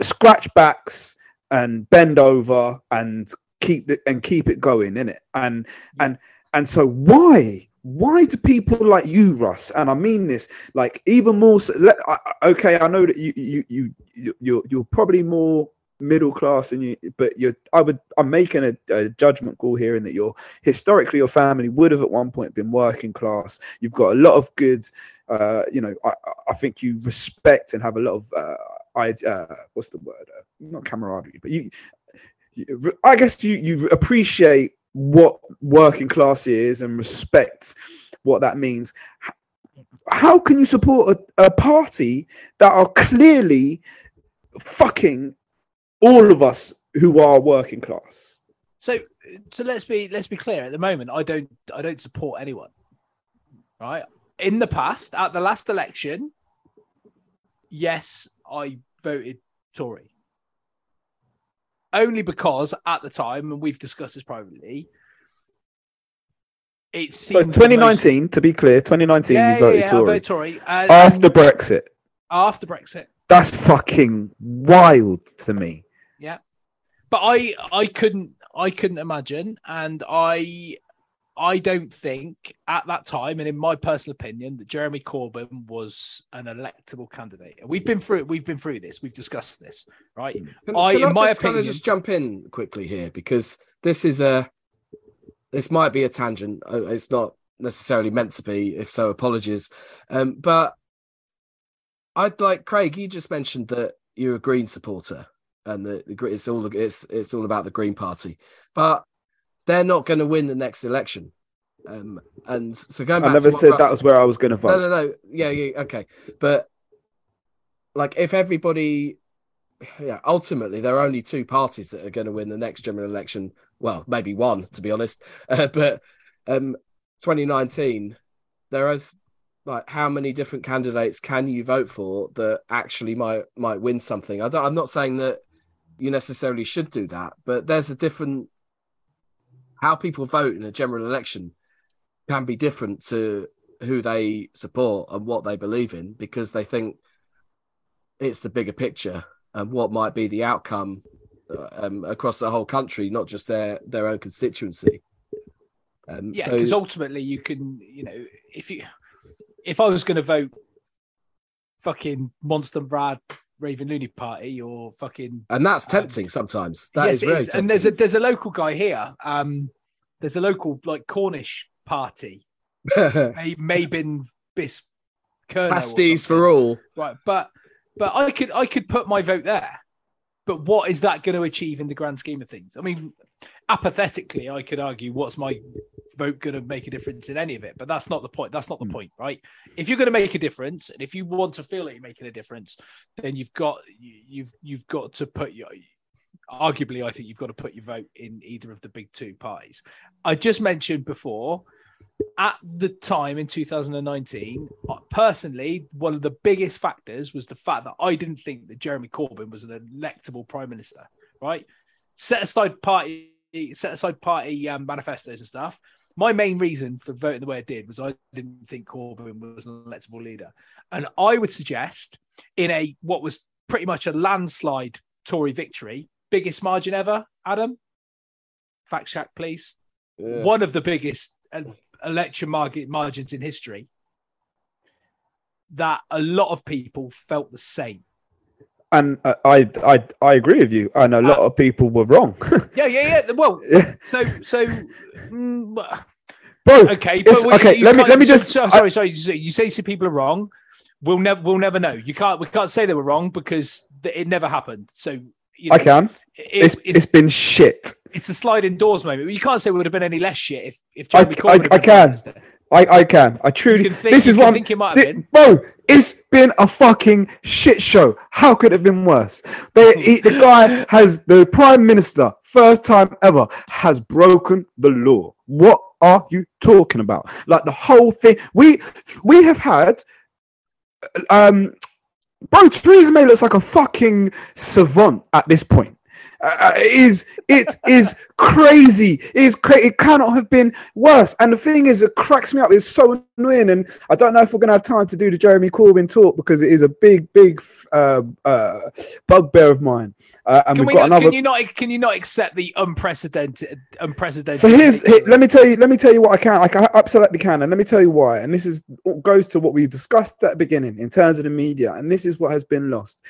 scratch backs and bend over and keep it and keep it going in it and and and so why why do people like you russ? And i mean this like even more so, let, I, okay i know that you you you you- you're you're probably more middle class than you but you're i would i'm making a, a judgment call here in that you're historically your family would have at one point been working class. You've got a lot of good uh you know i I- i think you respect and have a lot of uh I uh, what's the word? Uh, not camaraderie, but you, you. I guess you you appreciate what working class is and respect what that means. How can you support a, a party that are clearly fucking all of us who are working class? So, so let's be let's be clear. At the moment, I don't I don't support anyone. Right. In the past, at the last election, yes, I voted Tory. Only because at the time, and we've discussed this privately, it So seemed most- 2019, to be clear, 2019 yeah, you voted yeah, yeah, I Tory voted Tory after Brexit. after Brexit. That's fucking wild to me. Yeah. But I I couldn't I couldn't imagine, and I I don't think at that time, and in my personal opinion, that Jeremy Corbyn was an electable candidate. And We've been through we've been through this, we've discussed this, right? Can, I- can in my just, I opinion- just jump in quickly here because this is a this might be a tangent. Uh, It's not necessarily meant to be. If so, apologies. Um, but I'd like Craig. You just mentioned that you're a Green supporter, and that the it's all it's it's all about the Green Party. But they're not going to win the next election. Um, and so going back I never said that Russ- was where I was going to vote. no, no, no. Yeah, yeah, okay. But like, if everybody, yeah, ultimately there are only two parties that are going to win the next general election. Well, maybe one, to be honest. Uh, but um, 2019, there is like how many different candidates can you vote for that actually might might win something? I don't, I'm not saying that you necessarily should do that, but there's a different how people vote in a general election can be different to who they support and what they believe in because they think it's the bigger picture and what might be the outcome uh, um, across the whole country, not just their their own constituency. Um, Yeah, so- because ultimately you can, you know, if you if I was going to vote fucking Monster Brad Raving Looney Party or fucking and that's tempting sometimes. That is yes, it very is. And there's a there's a local guy here. Um, there's a local like Cornish party, May, Mabin Bis pasties for all. right? But but I could I could put my vote there. But what is that going to achieve in the grand scheme of things? I mean, apathetically, I could argue what's my vote going to make a difference in any of it, but that's not the point. That's not the Hmm. point, right? If you're going to make a difference, and if you want to feel like you're making a difference, then you've got you- you've you've got to put your arguably i think you've got to put your vote in either of the big two parties i just mentioned before at the time in 2019 uh, personally one of the biggest factors was the fact that i didn't think that jeremy corbyn was an electable prime minister right set aside party set aside party um, manifestos and stuff my main reason for voting the way I did was I didn't think Corbyn was an electable leader, and I would suggest in a what was pretty much a landslide Tory victory, biggest margin ever. Adam, fact check, please. Yeah. One of the biggest uh, election market margins in history. That a lot of people felt the same. And uh, I, I, I agree with you. And a lot of people were wrong. Yeah, yeah, yeah. Well, so so. mm, Bro, Okay, but we, okay, let me- let me so- just- so- I- sorry, sorry. You say, some people are wrong. We'll never, we'll never know. You can't, we can't say they were wrong because it never happened. So you know, I can. It, It's, it's, it's been shit. it's a sliding doors moment. You can't say it would have been any less shit if if I- Jeremy I- Corbyn. I been can. I, I can. I truly. can think, this is what think it might have been. Bro, it's been a fucking shit show. How could it have been worse? They, he, the guy has the prime minister, first time ever, has broken the law. What are you talking about? Like the whole thing. We we have had, um, bro. Theresa May looks like a fucking savant at this point. Uh, it is it is crazy. It is cra- It cannot have been worse. And the thing is, it cracks me up. It's so annoying. And I don't know if we're gonna have time to do the Jeremy Corbyn talk because it is a big, big uh, uh, bugbear of mine. Uh, and Can, we've we got not, another. can you not? Can you not accept the unprecedented, unprecedented? So here's here, let me tell you let me tell you what I can Like I can absolutely can and let me tell you why and this is goes to what we discussed at the beginning in terms of the media and this is what has been lost.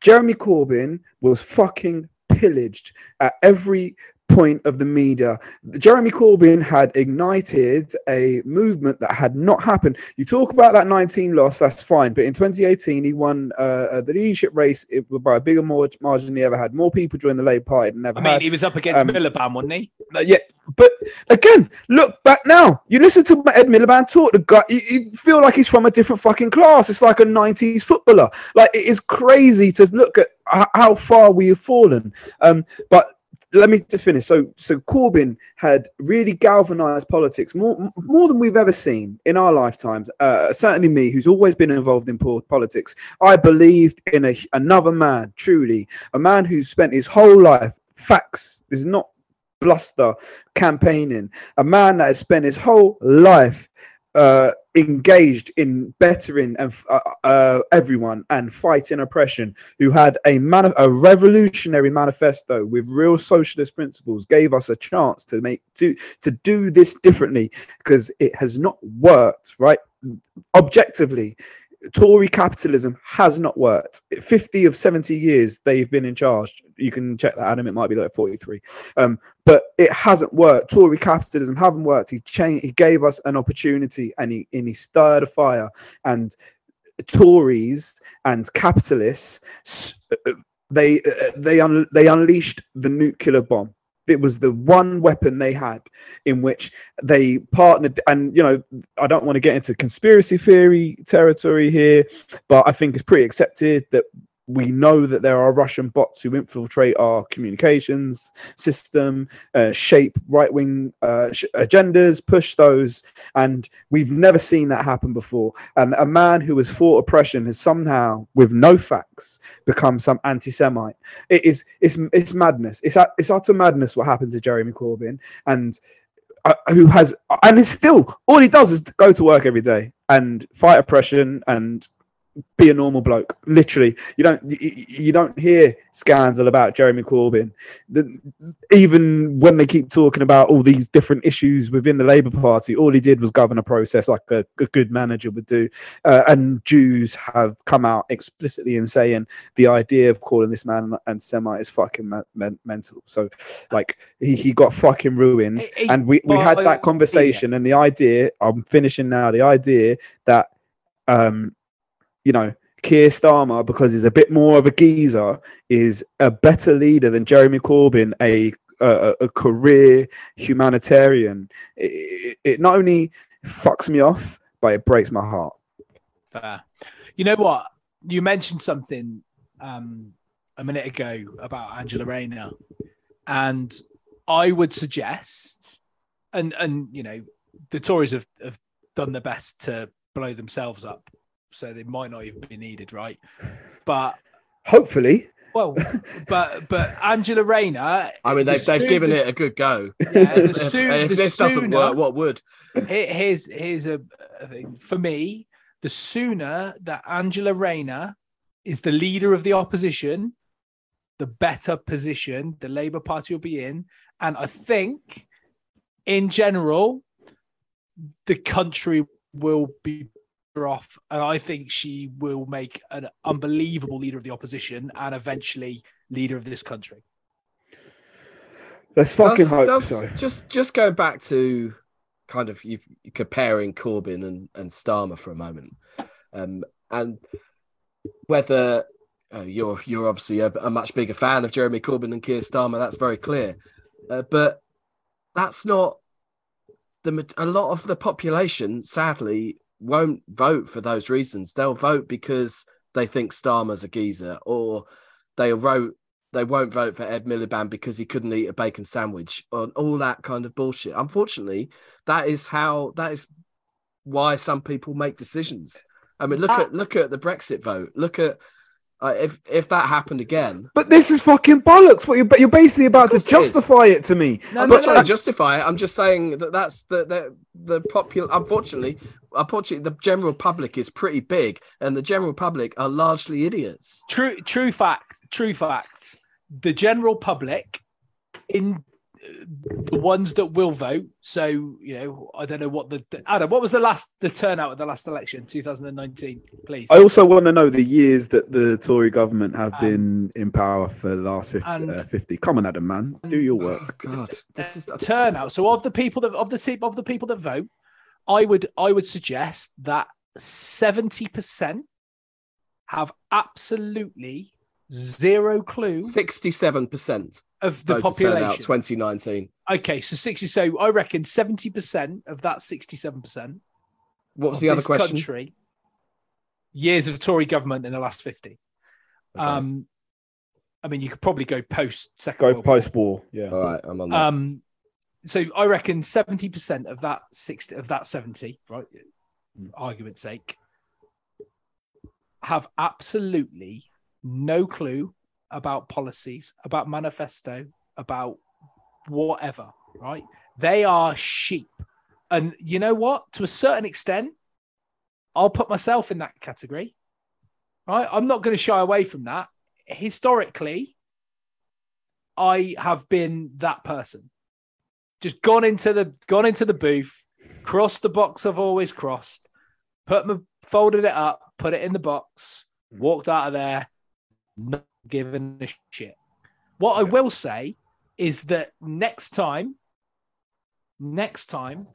Jeremy Corbyn was fucking pillaged at every point of the media. Jeremy Corbyn had ignited a movement that had not happened. You talk about that 19 loss, that's fine, but in 2018 he won uh, uh, the leadership race by a bigger margin than he ever had. More people joined the Labour Party than ever I mean, had. he was up against um, Miliband, wasn't he? Yeah, but again, look back now. You listen to Ed Miliband talk. The guy, you, you feel like he's from a different fucking class. It's like a '90s footballer. Like it is crazy to look at how far we have fallen. Um, but let me to finish. So, so Corbyn had really galvanized politics more more than we've ever seen in our lifetimes. Uh, certainly me, who's always been involved in po- politics. I believed in a, another man, truly, a man who's spent his whole life facts. This is not bluster campaigning. A man that has spent his whole life uh, engaged in bettering and uh, uh, everyone and fighting oppression, who had a man a revolutionary manifesto with real socialist principles, gave us a chance to make to to do this differently because it has not worked. Right, objectively, Tory capitalism has not worked. 50 of 70 years they've been in charge. You can check that, Adam. It might be like 43. Um, but it hasn't worked. Tory capitalism haven't worked. He changed, he gave us an opportunity and he and he stirred a fire. And Tories and capitalists uh, they uh, they un, they unleashed the nuclear bomb it was the one weapon they had in which they partnered and you know i don't want to get into conspiracy theory territory here but i think it's pretty accepted that we know that there are Russian bots who infiltrate our communications system, uh, shape right wing uh, sh- agendas, push those. And we've never seen that happen before. And a man who has fought oppression has somehow, with no facts, become some anti Semite. It is, it's, it's madness. It's, it's utter madness what happened to Jeremy Corbyn. And uh, who has, and is still, all he does is go to work every day and fight oppression and be a normal bloke. Literally, you don't you, you don't hear scandal about Jeremy Corbyn. The, even when they keep talking about all these different issues within the Labour Party, all he did was govern a process like a, a good manager would do. Uh, and Jews have come out explicitly in saying the idea of calling this man and Semite is fucking mental. So, like, he, he got fucking ruined. and we, we had that conversation, and the idea. I'm finishing now. The idea that um you know, Keir Starmer, because he's a bit more of a geezer, is a better leader than Jeremy Corbyn, a a, a career humanitarian. It, it, not only fucks me off, but it breaks my heart. Fair. You know what? You mentioned something um, a minute ago about Angela Rayner, and I would suggest, and and you know, the Tories have, have done their best to blow themselves up so they might not even be needed, right? But hopefully, well, but but Angela Rayner. I mean, they've, the they've given it a good go. Yeah, the soon, if, if this sooner, doesn't work, what would? Here's here's a, a thing for me. The sooner that Angela Rayner is the leader of the opposition, the better position the Labour Party will be in. And I think, in general, the country will be off, and I think she will make an unbelievable leader of the opposition and eventually leader of this country. Let's fucking does, hope does, so. Just just going back to kind of you comparing Corbyn and, and Starmer for a moment, um, and whether uh, you're you're obviously a, a, much bigger fan of Jeremy Corbyn and Keir Starmer, that's very clear, uh, but that's not the a lot of the population sadly won't vote for those reasons. They'll vote because they think Starmer's a geezer, or they'll vote they won't vote for Ed Miliband because he couldn't eat a bacon sandwich, or all that kind of bullshit. Unfortunately, that is how that is why some people make decisions. I mean, look uh, at look at the Brexit vote. Look at uh, if if that happened again, but this is fucking bollocks. What you're you're basically about to justify it, it, to me. No, I'm not trying to justify it. I'm just saying that that's the the the popular. Unfortunately, unfortunately, the general public is pretty big, and the general public are largely idiots. True, true facts. True facts. The general public, in the ones that will vote. So you know, I don't know what the Adam. What was the last the turnout of the last election, 2019? Please. I also want to know the years that the Tory government have um, been in power for the last 50. And, uh, 50. Come on, Adam, man, do your work. Oh God, this is the turnout. So of the people that of the team of the people that vote, I would I would suggest that 70 percent have absolutely zero clue. 67% of the population. 2019. Okay, so 60. So I reckon 70% of that 67%. What was the other question? Country, years of Tory government in the last 50. Okay. Um, I mean, you could probably go post second. Go post war. Yeah. All right, I'm on that. Um, so I reckon 70% of that 60 of that 70, right? Mm. Argument's sake, have absolutely no clue about policies, about manifesto, about whatever, right? They are sheep. And you know what? To a certain extent, I'll put myself in that category. Right? I'm not going to shy away from that. Historically, I have been that person. Just gone into the gone into the booth, crossed the box I've always crossed, put my folded it up, put it in the box, hmm. walked out of there, not giving a shit. What I will say is that next time, next time,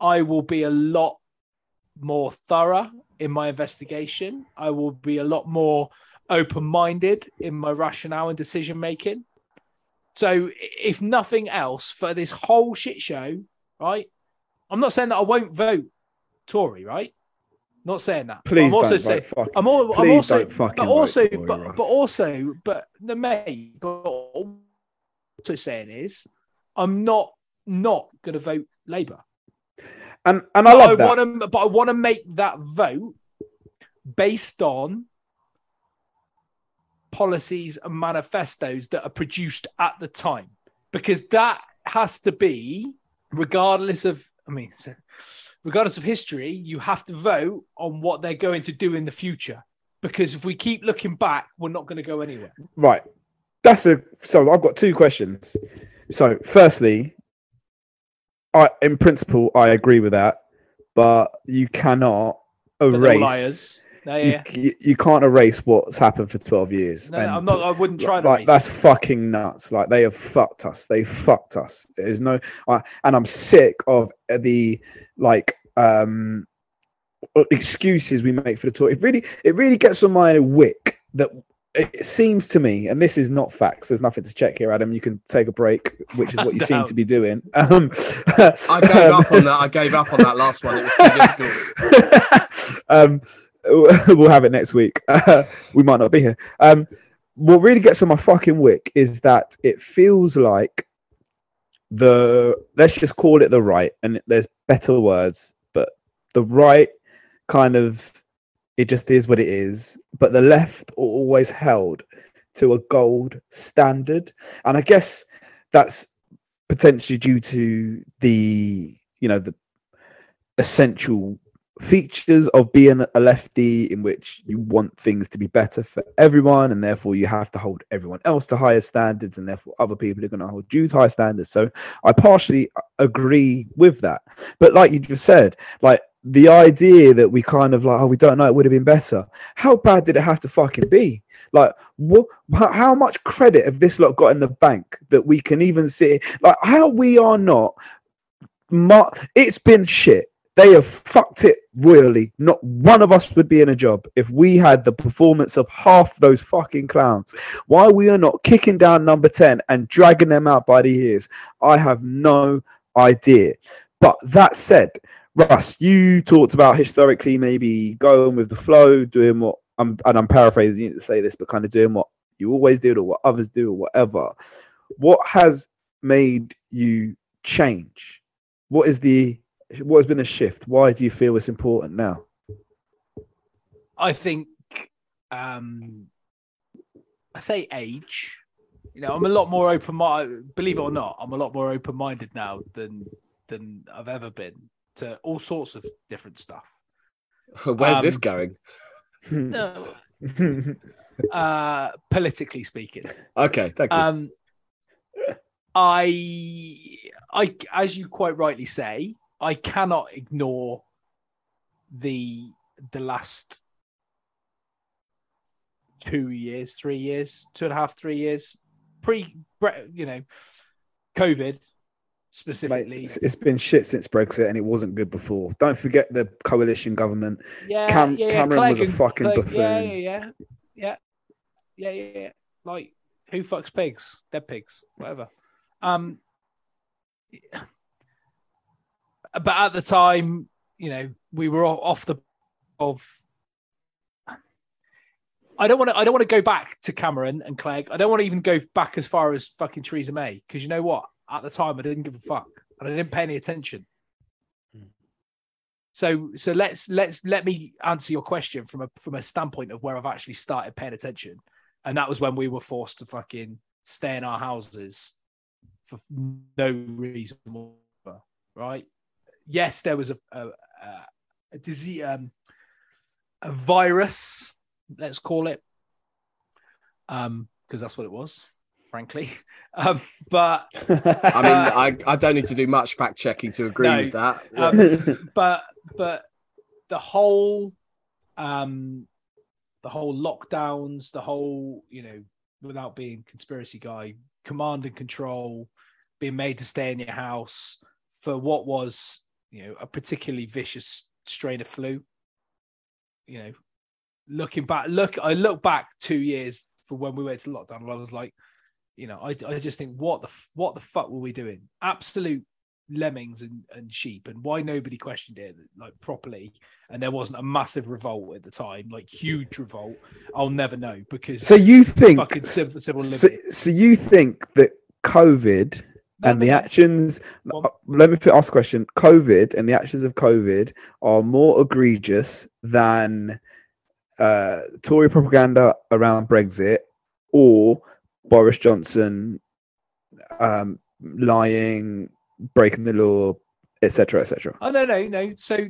I will be a lot more thorough in my investigation. I will be a lot more open minded in my rationale and decision making. So, if nothing else, for this whole shit show, right? I'm not saying that I won't vote Tory, right? Not saying that. Please I'm also don't saying vote I'm, all, I'm also, don't fucking but also, but, Ross. but also, but the mate, but also saying is, I'm not not going to vote Labour. and and I But love I that. want to, but I want to make that vote based on policies and manifestos that are produced at the time, because that has to be, regardless of, I mean, so, regardless of history, you have to vote on what they're going to do in the future. Because if we keep looking back, we're not going to go anywhere. Right. That's a so I've got two questions. So firstly, I in principle I agree with that, but you cannot erase liars. No, you, yeah. you, you can't erase what's happened for 12 years. No, and I'm not. I wouldn't try to. like that's it. fucking nuts. Like they have fucked us. They fucked us. There's no, I and I'm sick of the like um excuses we make for the tour. It really, it really gets on my wick that it seems to me, and this is not facts. There's nothing to check here, Adam. You can take a break, which is what you Stand seem to be doing. Um, I gave up on that. I gave up on that last one. It was too difficult. um, we'll have it next week. we might not be here. Um, what really gets on my fucking wick is that it feels like the let's just call it the right, and there's better words, but the right kind of it just is what it is. But the left are always held to a gold standard, and I guess that's potentially due to the you know the essential features of being a lefty in which you want things to be better for everyone and therefore you have to hold everyone else to higher standards and therefore other people are going to hold you to higher standards. So i partially agree with that. But like you just said like the idea that we kind of like oh we don't know it would have been better how bad did it have to fucking be? Like what how much credit have this lot got in the bank that we can even see like how we are not it's been shit they have fucked it royally. Not one of us would be in a job if we had the performance of half those fucking clowns. Why we are not kicking down number 10 and dragging them out by the ears, I have no idea. But that said, Russ, you talked about historically maybe going with the flow, doing what I'm and I'm paraphrasing you to say this, but kind of doing what you always did or what others do or whatever. What has made you change? What is the what has been the shift? Why do you feel it's important now? I think um I say age. You know, I'm a lot more open minded believe it or not, I'm a lot more open minded now than than I've ever been to all sorts of different stuff. Where's this Um, going? No, uh politically speaking. Okay, thank you. Um I I as you quite rightly say, I cannot ignore the the last two years, three years, two and a half, three years, pre, you know, COVID Mate, specifically. it's, it's been shit since Brexit, and it wasn't good before. Don't forget the coalition government. yeah, Cam- yeah, yeah, Cameron was a fucking Yeah, buffoon. yeah, yeah, yeah, yeah, yeah, yeah. Like who fucks pigs? Dead pigs, whatever. Um, but at the time, you know, we were off the of. I don't want to. I don't want to go back to Cameron and Clegg. I don't want to even go back as far as fucking Theresa May because you know what? At the time, I didn't give a fuck and I didn't pay any attention. Hmm. So, so let's let's let me answer your question from a from a standpoint of where I've actually started paying attention, and that was when we were forced to fucking stay in our houses for no reason whatsoever, right? Yes, there was a, a, a disease, um, a virus, let's call it, um, because that's what it was, frankly. Um, but I mean, I, I don't need to do much fact checking to agree No, with that. um, but but the whole um the whole lockdowns the whole you know without being conspiracy guy command and control being made to stay in your house for what was you know a particularly vicious strain of flu. You know looking back look i look back two years for when we went to lockdown and i was like you know i, I just think what the what the fuck were we doing? Absolute lemmings and, and sheep and why nobody questioned it like properly. And there wasn't a massive revolt at the time like huge revolt. I'll never know because so you think fucking civil, civil so, so you think that COVID and the actions uh, let me ask a question. Covid and the actions of covid are more egregious than uh tory propaganda around brexit or boris johnson um lying breaking the law etc etc oh no no no. So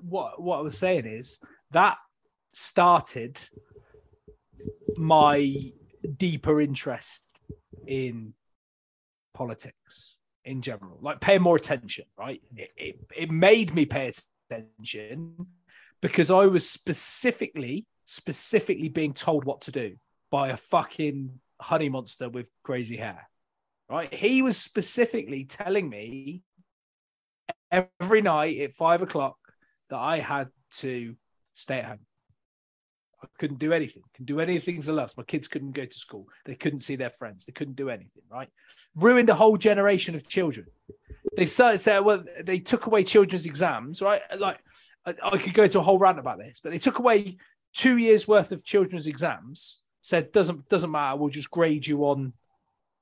what what i was saying is that started my deeper interest in politics in general like paying more attention right? It, it, it made me pay attention because i was specifically specifically being told what to do by a fucking honey monster with crazy hair right? He was specifically telling me every night at five o'clock that i had to stay at home I couldn't do anything. Couldn't do anything to love. My kids couldn't go to school. They couldn't see their friends. They couldn't do anything. Right? Ruined a whole generation of children. They started saying, well, they took away children's exams. Right? Like I, I could go into a whole rant about this, but they took away two years worth of children's exams. Said doesn't doesn't matter. We'll just grade you on,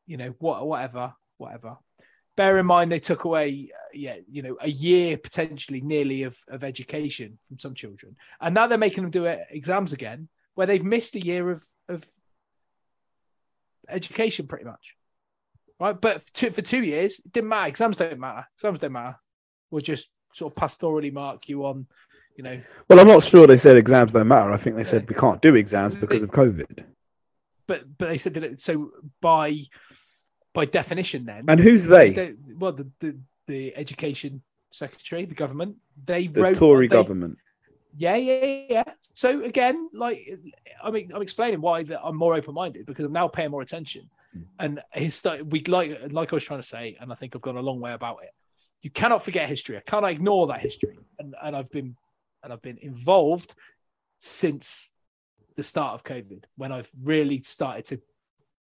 you know, what whatever whatever. Bear in mind they took away, uh, yeah, you know, a year potentially nearly of, of education from some children, and now they're making them do uh, exams again, where they've missed a year of of education pretty much, right? But for two, for two years, it didn't matter. Exams don't matter. Exams don't matter. We'll just sort of pastorally mark you on, you know, well i'm not sure they said exams don't matter i think they said we can't do exams because of covid but but they said that it, so by by definition then and who's they? they- well the, the the education secretary the government they wrote the wrote tory they- government. Yeah yeah yeah so again like i mean i'm explaining why that i'm more open-minded because i'm now paying more attention. Hmm. and his we like like i was trying to say and i think i've gone a long way about it you cannot forget history. I can't ignore that history. And, and i've been and i've been involved since the start of covid when i've really started to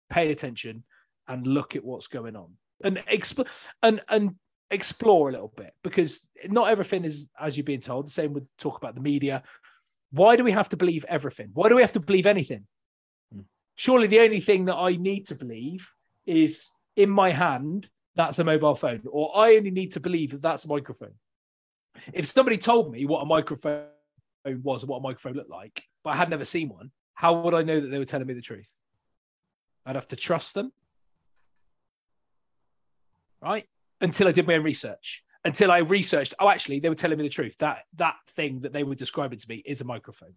pay attention and look at what's going on and exp- and and explore a little bit because not everything is as you're being told the same would talk about the media. Why do we have to believe everything? Why do we have to believe anything? Hmm. surely the only thing that i need to believe is in my hand that's a mobile phone or i only need to believe that that's a microphone. If somebody told me what a microphone was and what a microphone looked like but i had never seen one how would i know that they were telling me the truth? I'd have to trust them right? Until I did my own research. Until I researched, oh, actually, they were telling me the truth. That that thing that they were describing to me is a microphone.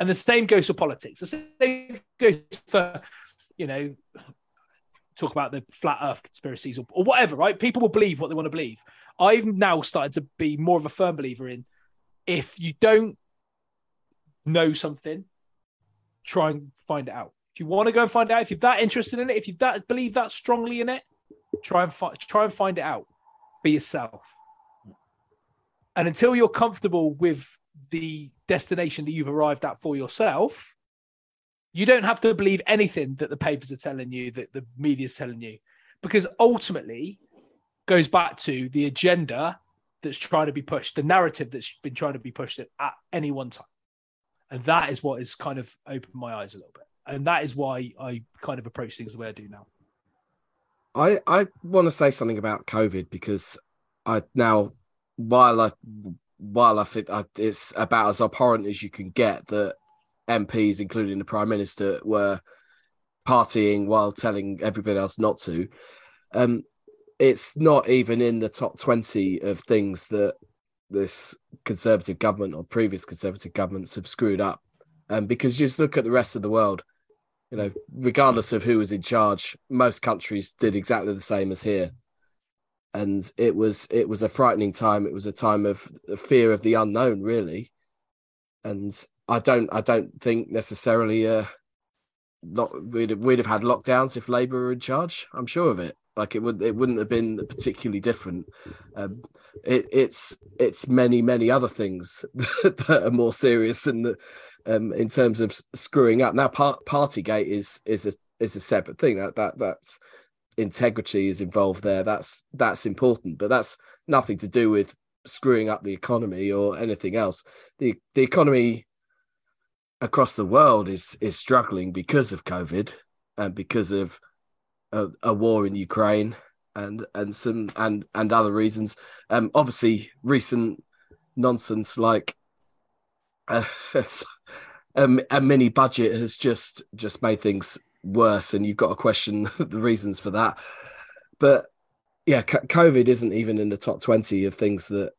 And the same goes for politics. The same goes for, you know, talk about the flat earth conspiracies or, or whatever, right? People will believe what they want to believe. I've now started to be more of a firm believer in if you don't know something, try and find it out. If you want to go and find out, if you're that interested in it, if you that believe that strongly in it, try and fi- try and find it out. Be yourself. And until you're comfortable with the destination that you've arrived at for yourself, you don't have to believe anything that the papers are telling you, that the media's telling you, because ultimately goes back to the agenda that's trying to be pushed, the narrative that's been trying to be pushed at any one time. And that is what has kind of opened my eyes a little bit. And that is why I kind of approach things the way I do now. I I want to say something about COVID because I now while I while I think I, it's about as abhorrent as you can get that MPs, including the Prime Minister, were partying while telling everybody else not to. Um, it's not even in the top twenty of things that this conservative government or previous conservative governments have screwed up. And because just look at the rest of the world, you know, regardless of who was in charge, most countries did exactly the same as here. And it was it was a frightening time. It was a time of fear of the unknown, really. And I don't I don't think necessarily uh not we'd have, we'd have had lockdowns if Labour were in charge. I'm sure of it. Like it would it wouldn't have been particularly different. Um, it, it's it's many many other things that are more serious and um, in terms of screwing up. Now, part, Partygate is is a is a separate thing. That that that's integrity is involved there. That's that's important, but that's nothing to do with screwing up the economy or anything else. the The economy across the world is is struggling because of COVID and because of a, a war in Ukraine and and some and and other reasons. Um, obviously, recent nonsense like uh, a, a mini budget has just just made things worse, and you've got to question the reasons for that. But yeah, COVID isn't even in the top twenty of things that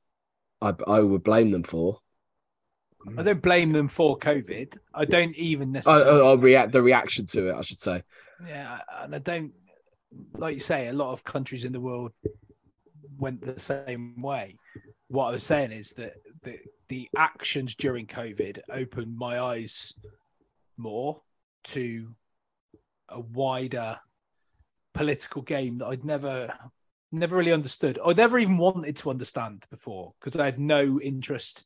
I I would blame them for. I don't blame them for COVID. I don't even necessarily. I, I react the reaction to it, I should say. Yeah, and I don't like you say. A lot of countries in the world went the same way. What I was saying is that the the actions during COVID opened my eyes more to a wider political game that I'd never never really understood. I'd never even wanted to understand before because I had no interest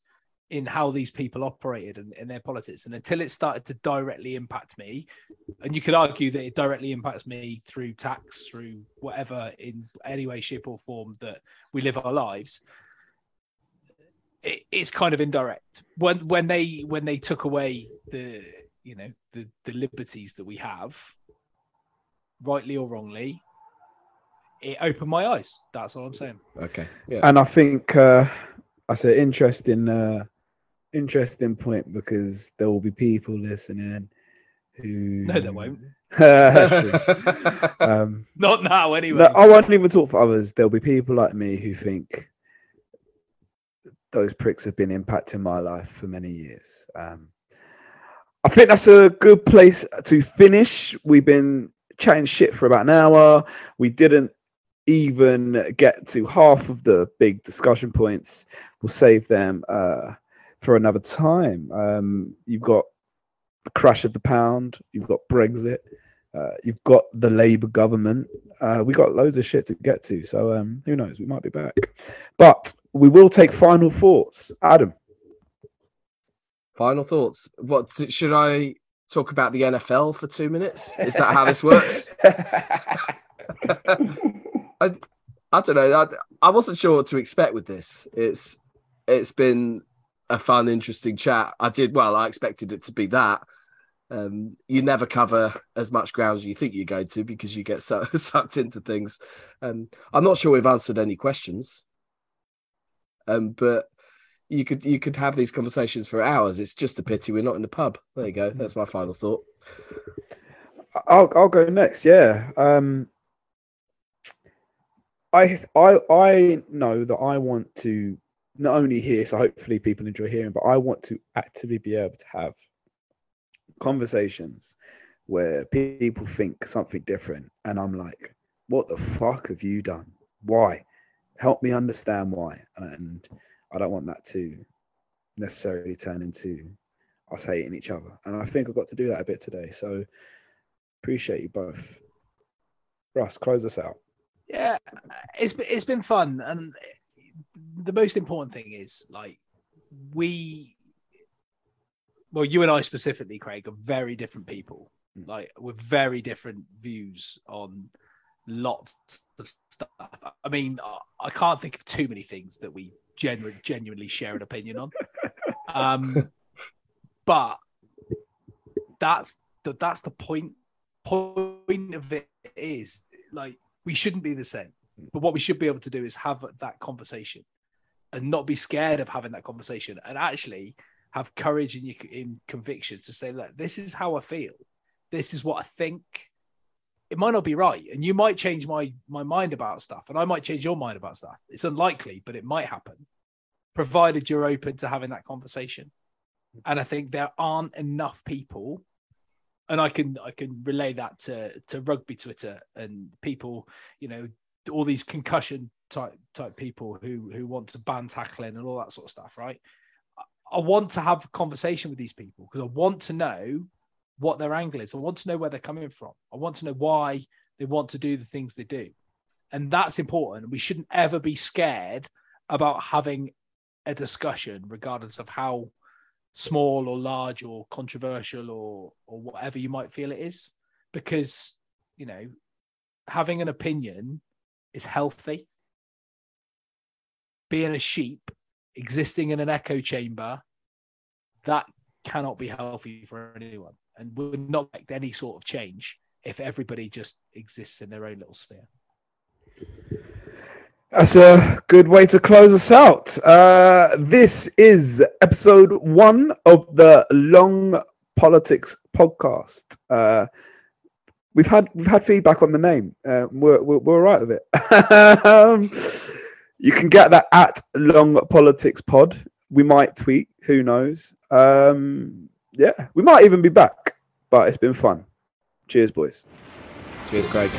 in how these people operated and in their politics. And until it started to directly impact me, and you could argue that it directly impacts me through tax, through whatever in any way, shape, or form that we live our lives, it, it's kind of indirect. When when they when they took away the you know the the liberties that we have, rightly or wrongly, it opened my eyes. That's all I'm saying. Okay. Yeah. And I think uh, I said interesting. Uh, interesting point because there will be people listening who no, there won't. um, Not now, anyway. No, I won't even talk for others. There'll be people like me who think those pricks have been impacting my life for many years. Um, I think that's a good place to finish. We've been chatting shit for about an hour. We didn't even get to half of the big discussion points. We'll save them uh, for another time. Um, you've got the crash of the pound, you've got Brexit, uh, you've got the Labour government. Uh, we got loads of shit to get to, so um, who knows? We might be back, but we will take final thoughts. Adam, final thoughts. What should I talk about the NFL for two minutes? Is that how this works? I, I don't know. I, I wasn't sure what to expect with this. It's it's been a fun, interesting chat. I did well. I expected it to be that. Um, you never cover as much ground as you think you're going to because you get so, sucked into things. Um, I'm not sure we've answered any questions, um, but you could you could have these conversations for hours. It's just a pity we're not in the pub. There you go. That's my final thought. I'll I'll go next. Yeah. Um, I I I know that I want to not only hear, so hopefully people enjoy hearing, but I want to actively be able to have conversations where people think something different, and I'm like, "What the fuck have you done? Why? Help me understand why." And I don't want that to necessarily turn into us hating each other. And I think I've got to do that a bit today. So appreciate you both. Russ, close us out. Yeah, it's it's been fun, and the most important thing is like we well you and i specifically craig are very different people hmm. like with very different views on lots of stuff i mean i can't think of too many things that we genu- genuinely share an opinion on um but that's the that's the point point of it is like we shouldn't be the same but what we should be able to do is have that conversation and not be scared of having that conversation and actually have courage in your in convictions to say, look, this is how I feel. This is what I think. It might not be right. And you might change my my mind about stuff, and I might change your mind about stuff. It's unlikely, but it might happen. provided you're open to having that conversation. And I think there aren't enough people, and I can I can relay that to to rugby Twitter and people, you know, all these concussion type type people who who want to ban tackling and all that sort of stuff, right? I want to have a conversation with these people because I want to know what their angle is. I want to know where they're coming from. I want to know why they want to do the things they do. And that's important. We shouldn't ever be scared about having a discussion, regardless of how small or large or controversial or or whatever you might feel it is, because you know having an opinion is healthy. Being a sheep, existing in an echo chamber, that cannot be healthy for anyone, and would not make any sort of change if everybody just exists in their own little sphere. That's a good way to close us out. Uh, this is episode one of the Long Politics podcast. Uh, we've had we've had feedback on the name. Uh, we're, we're we're with it. um, you can get that at Long Politics Pod. We might tweet. Who knows? Um, yeah, we might even be back. But it's been fun. Cheers, boys. Cheers, Craig.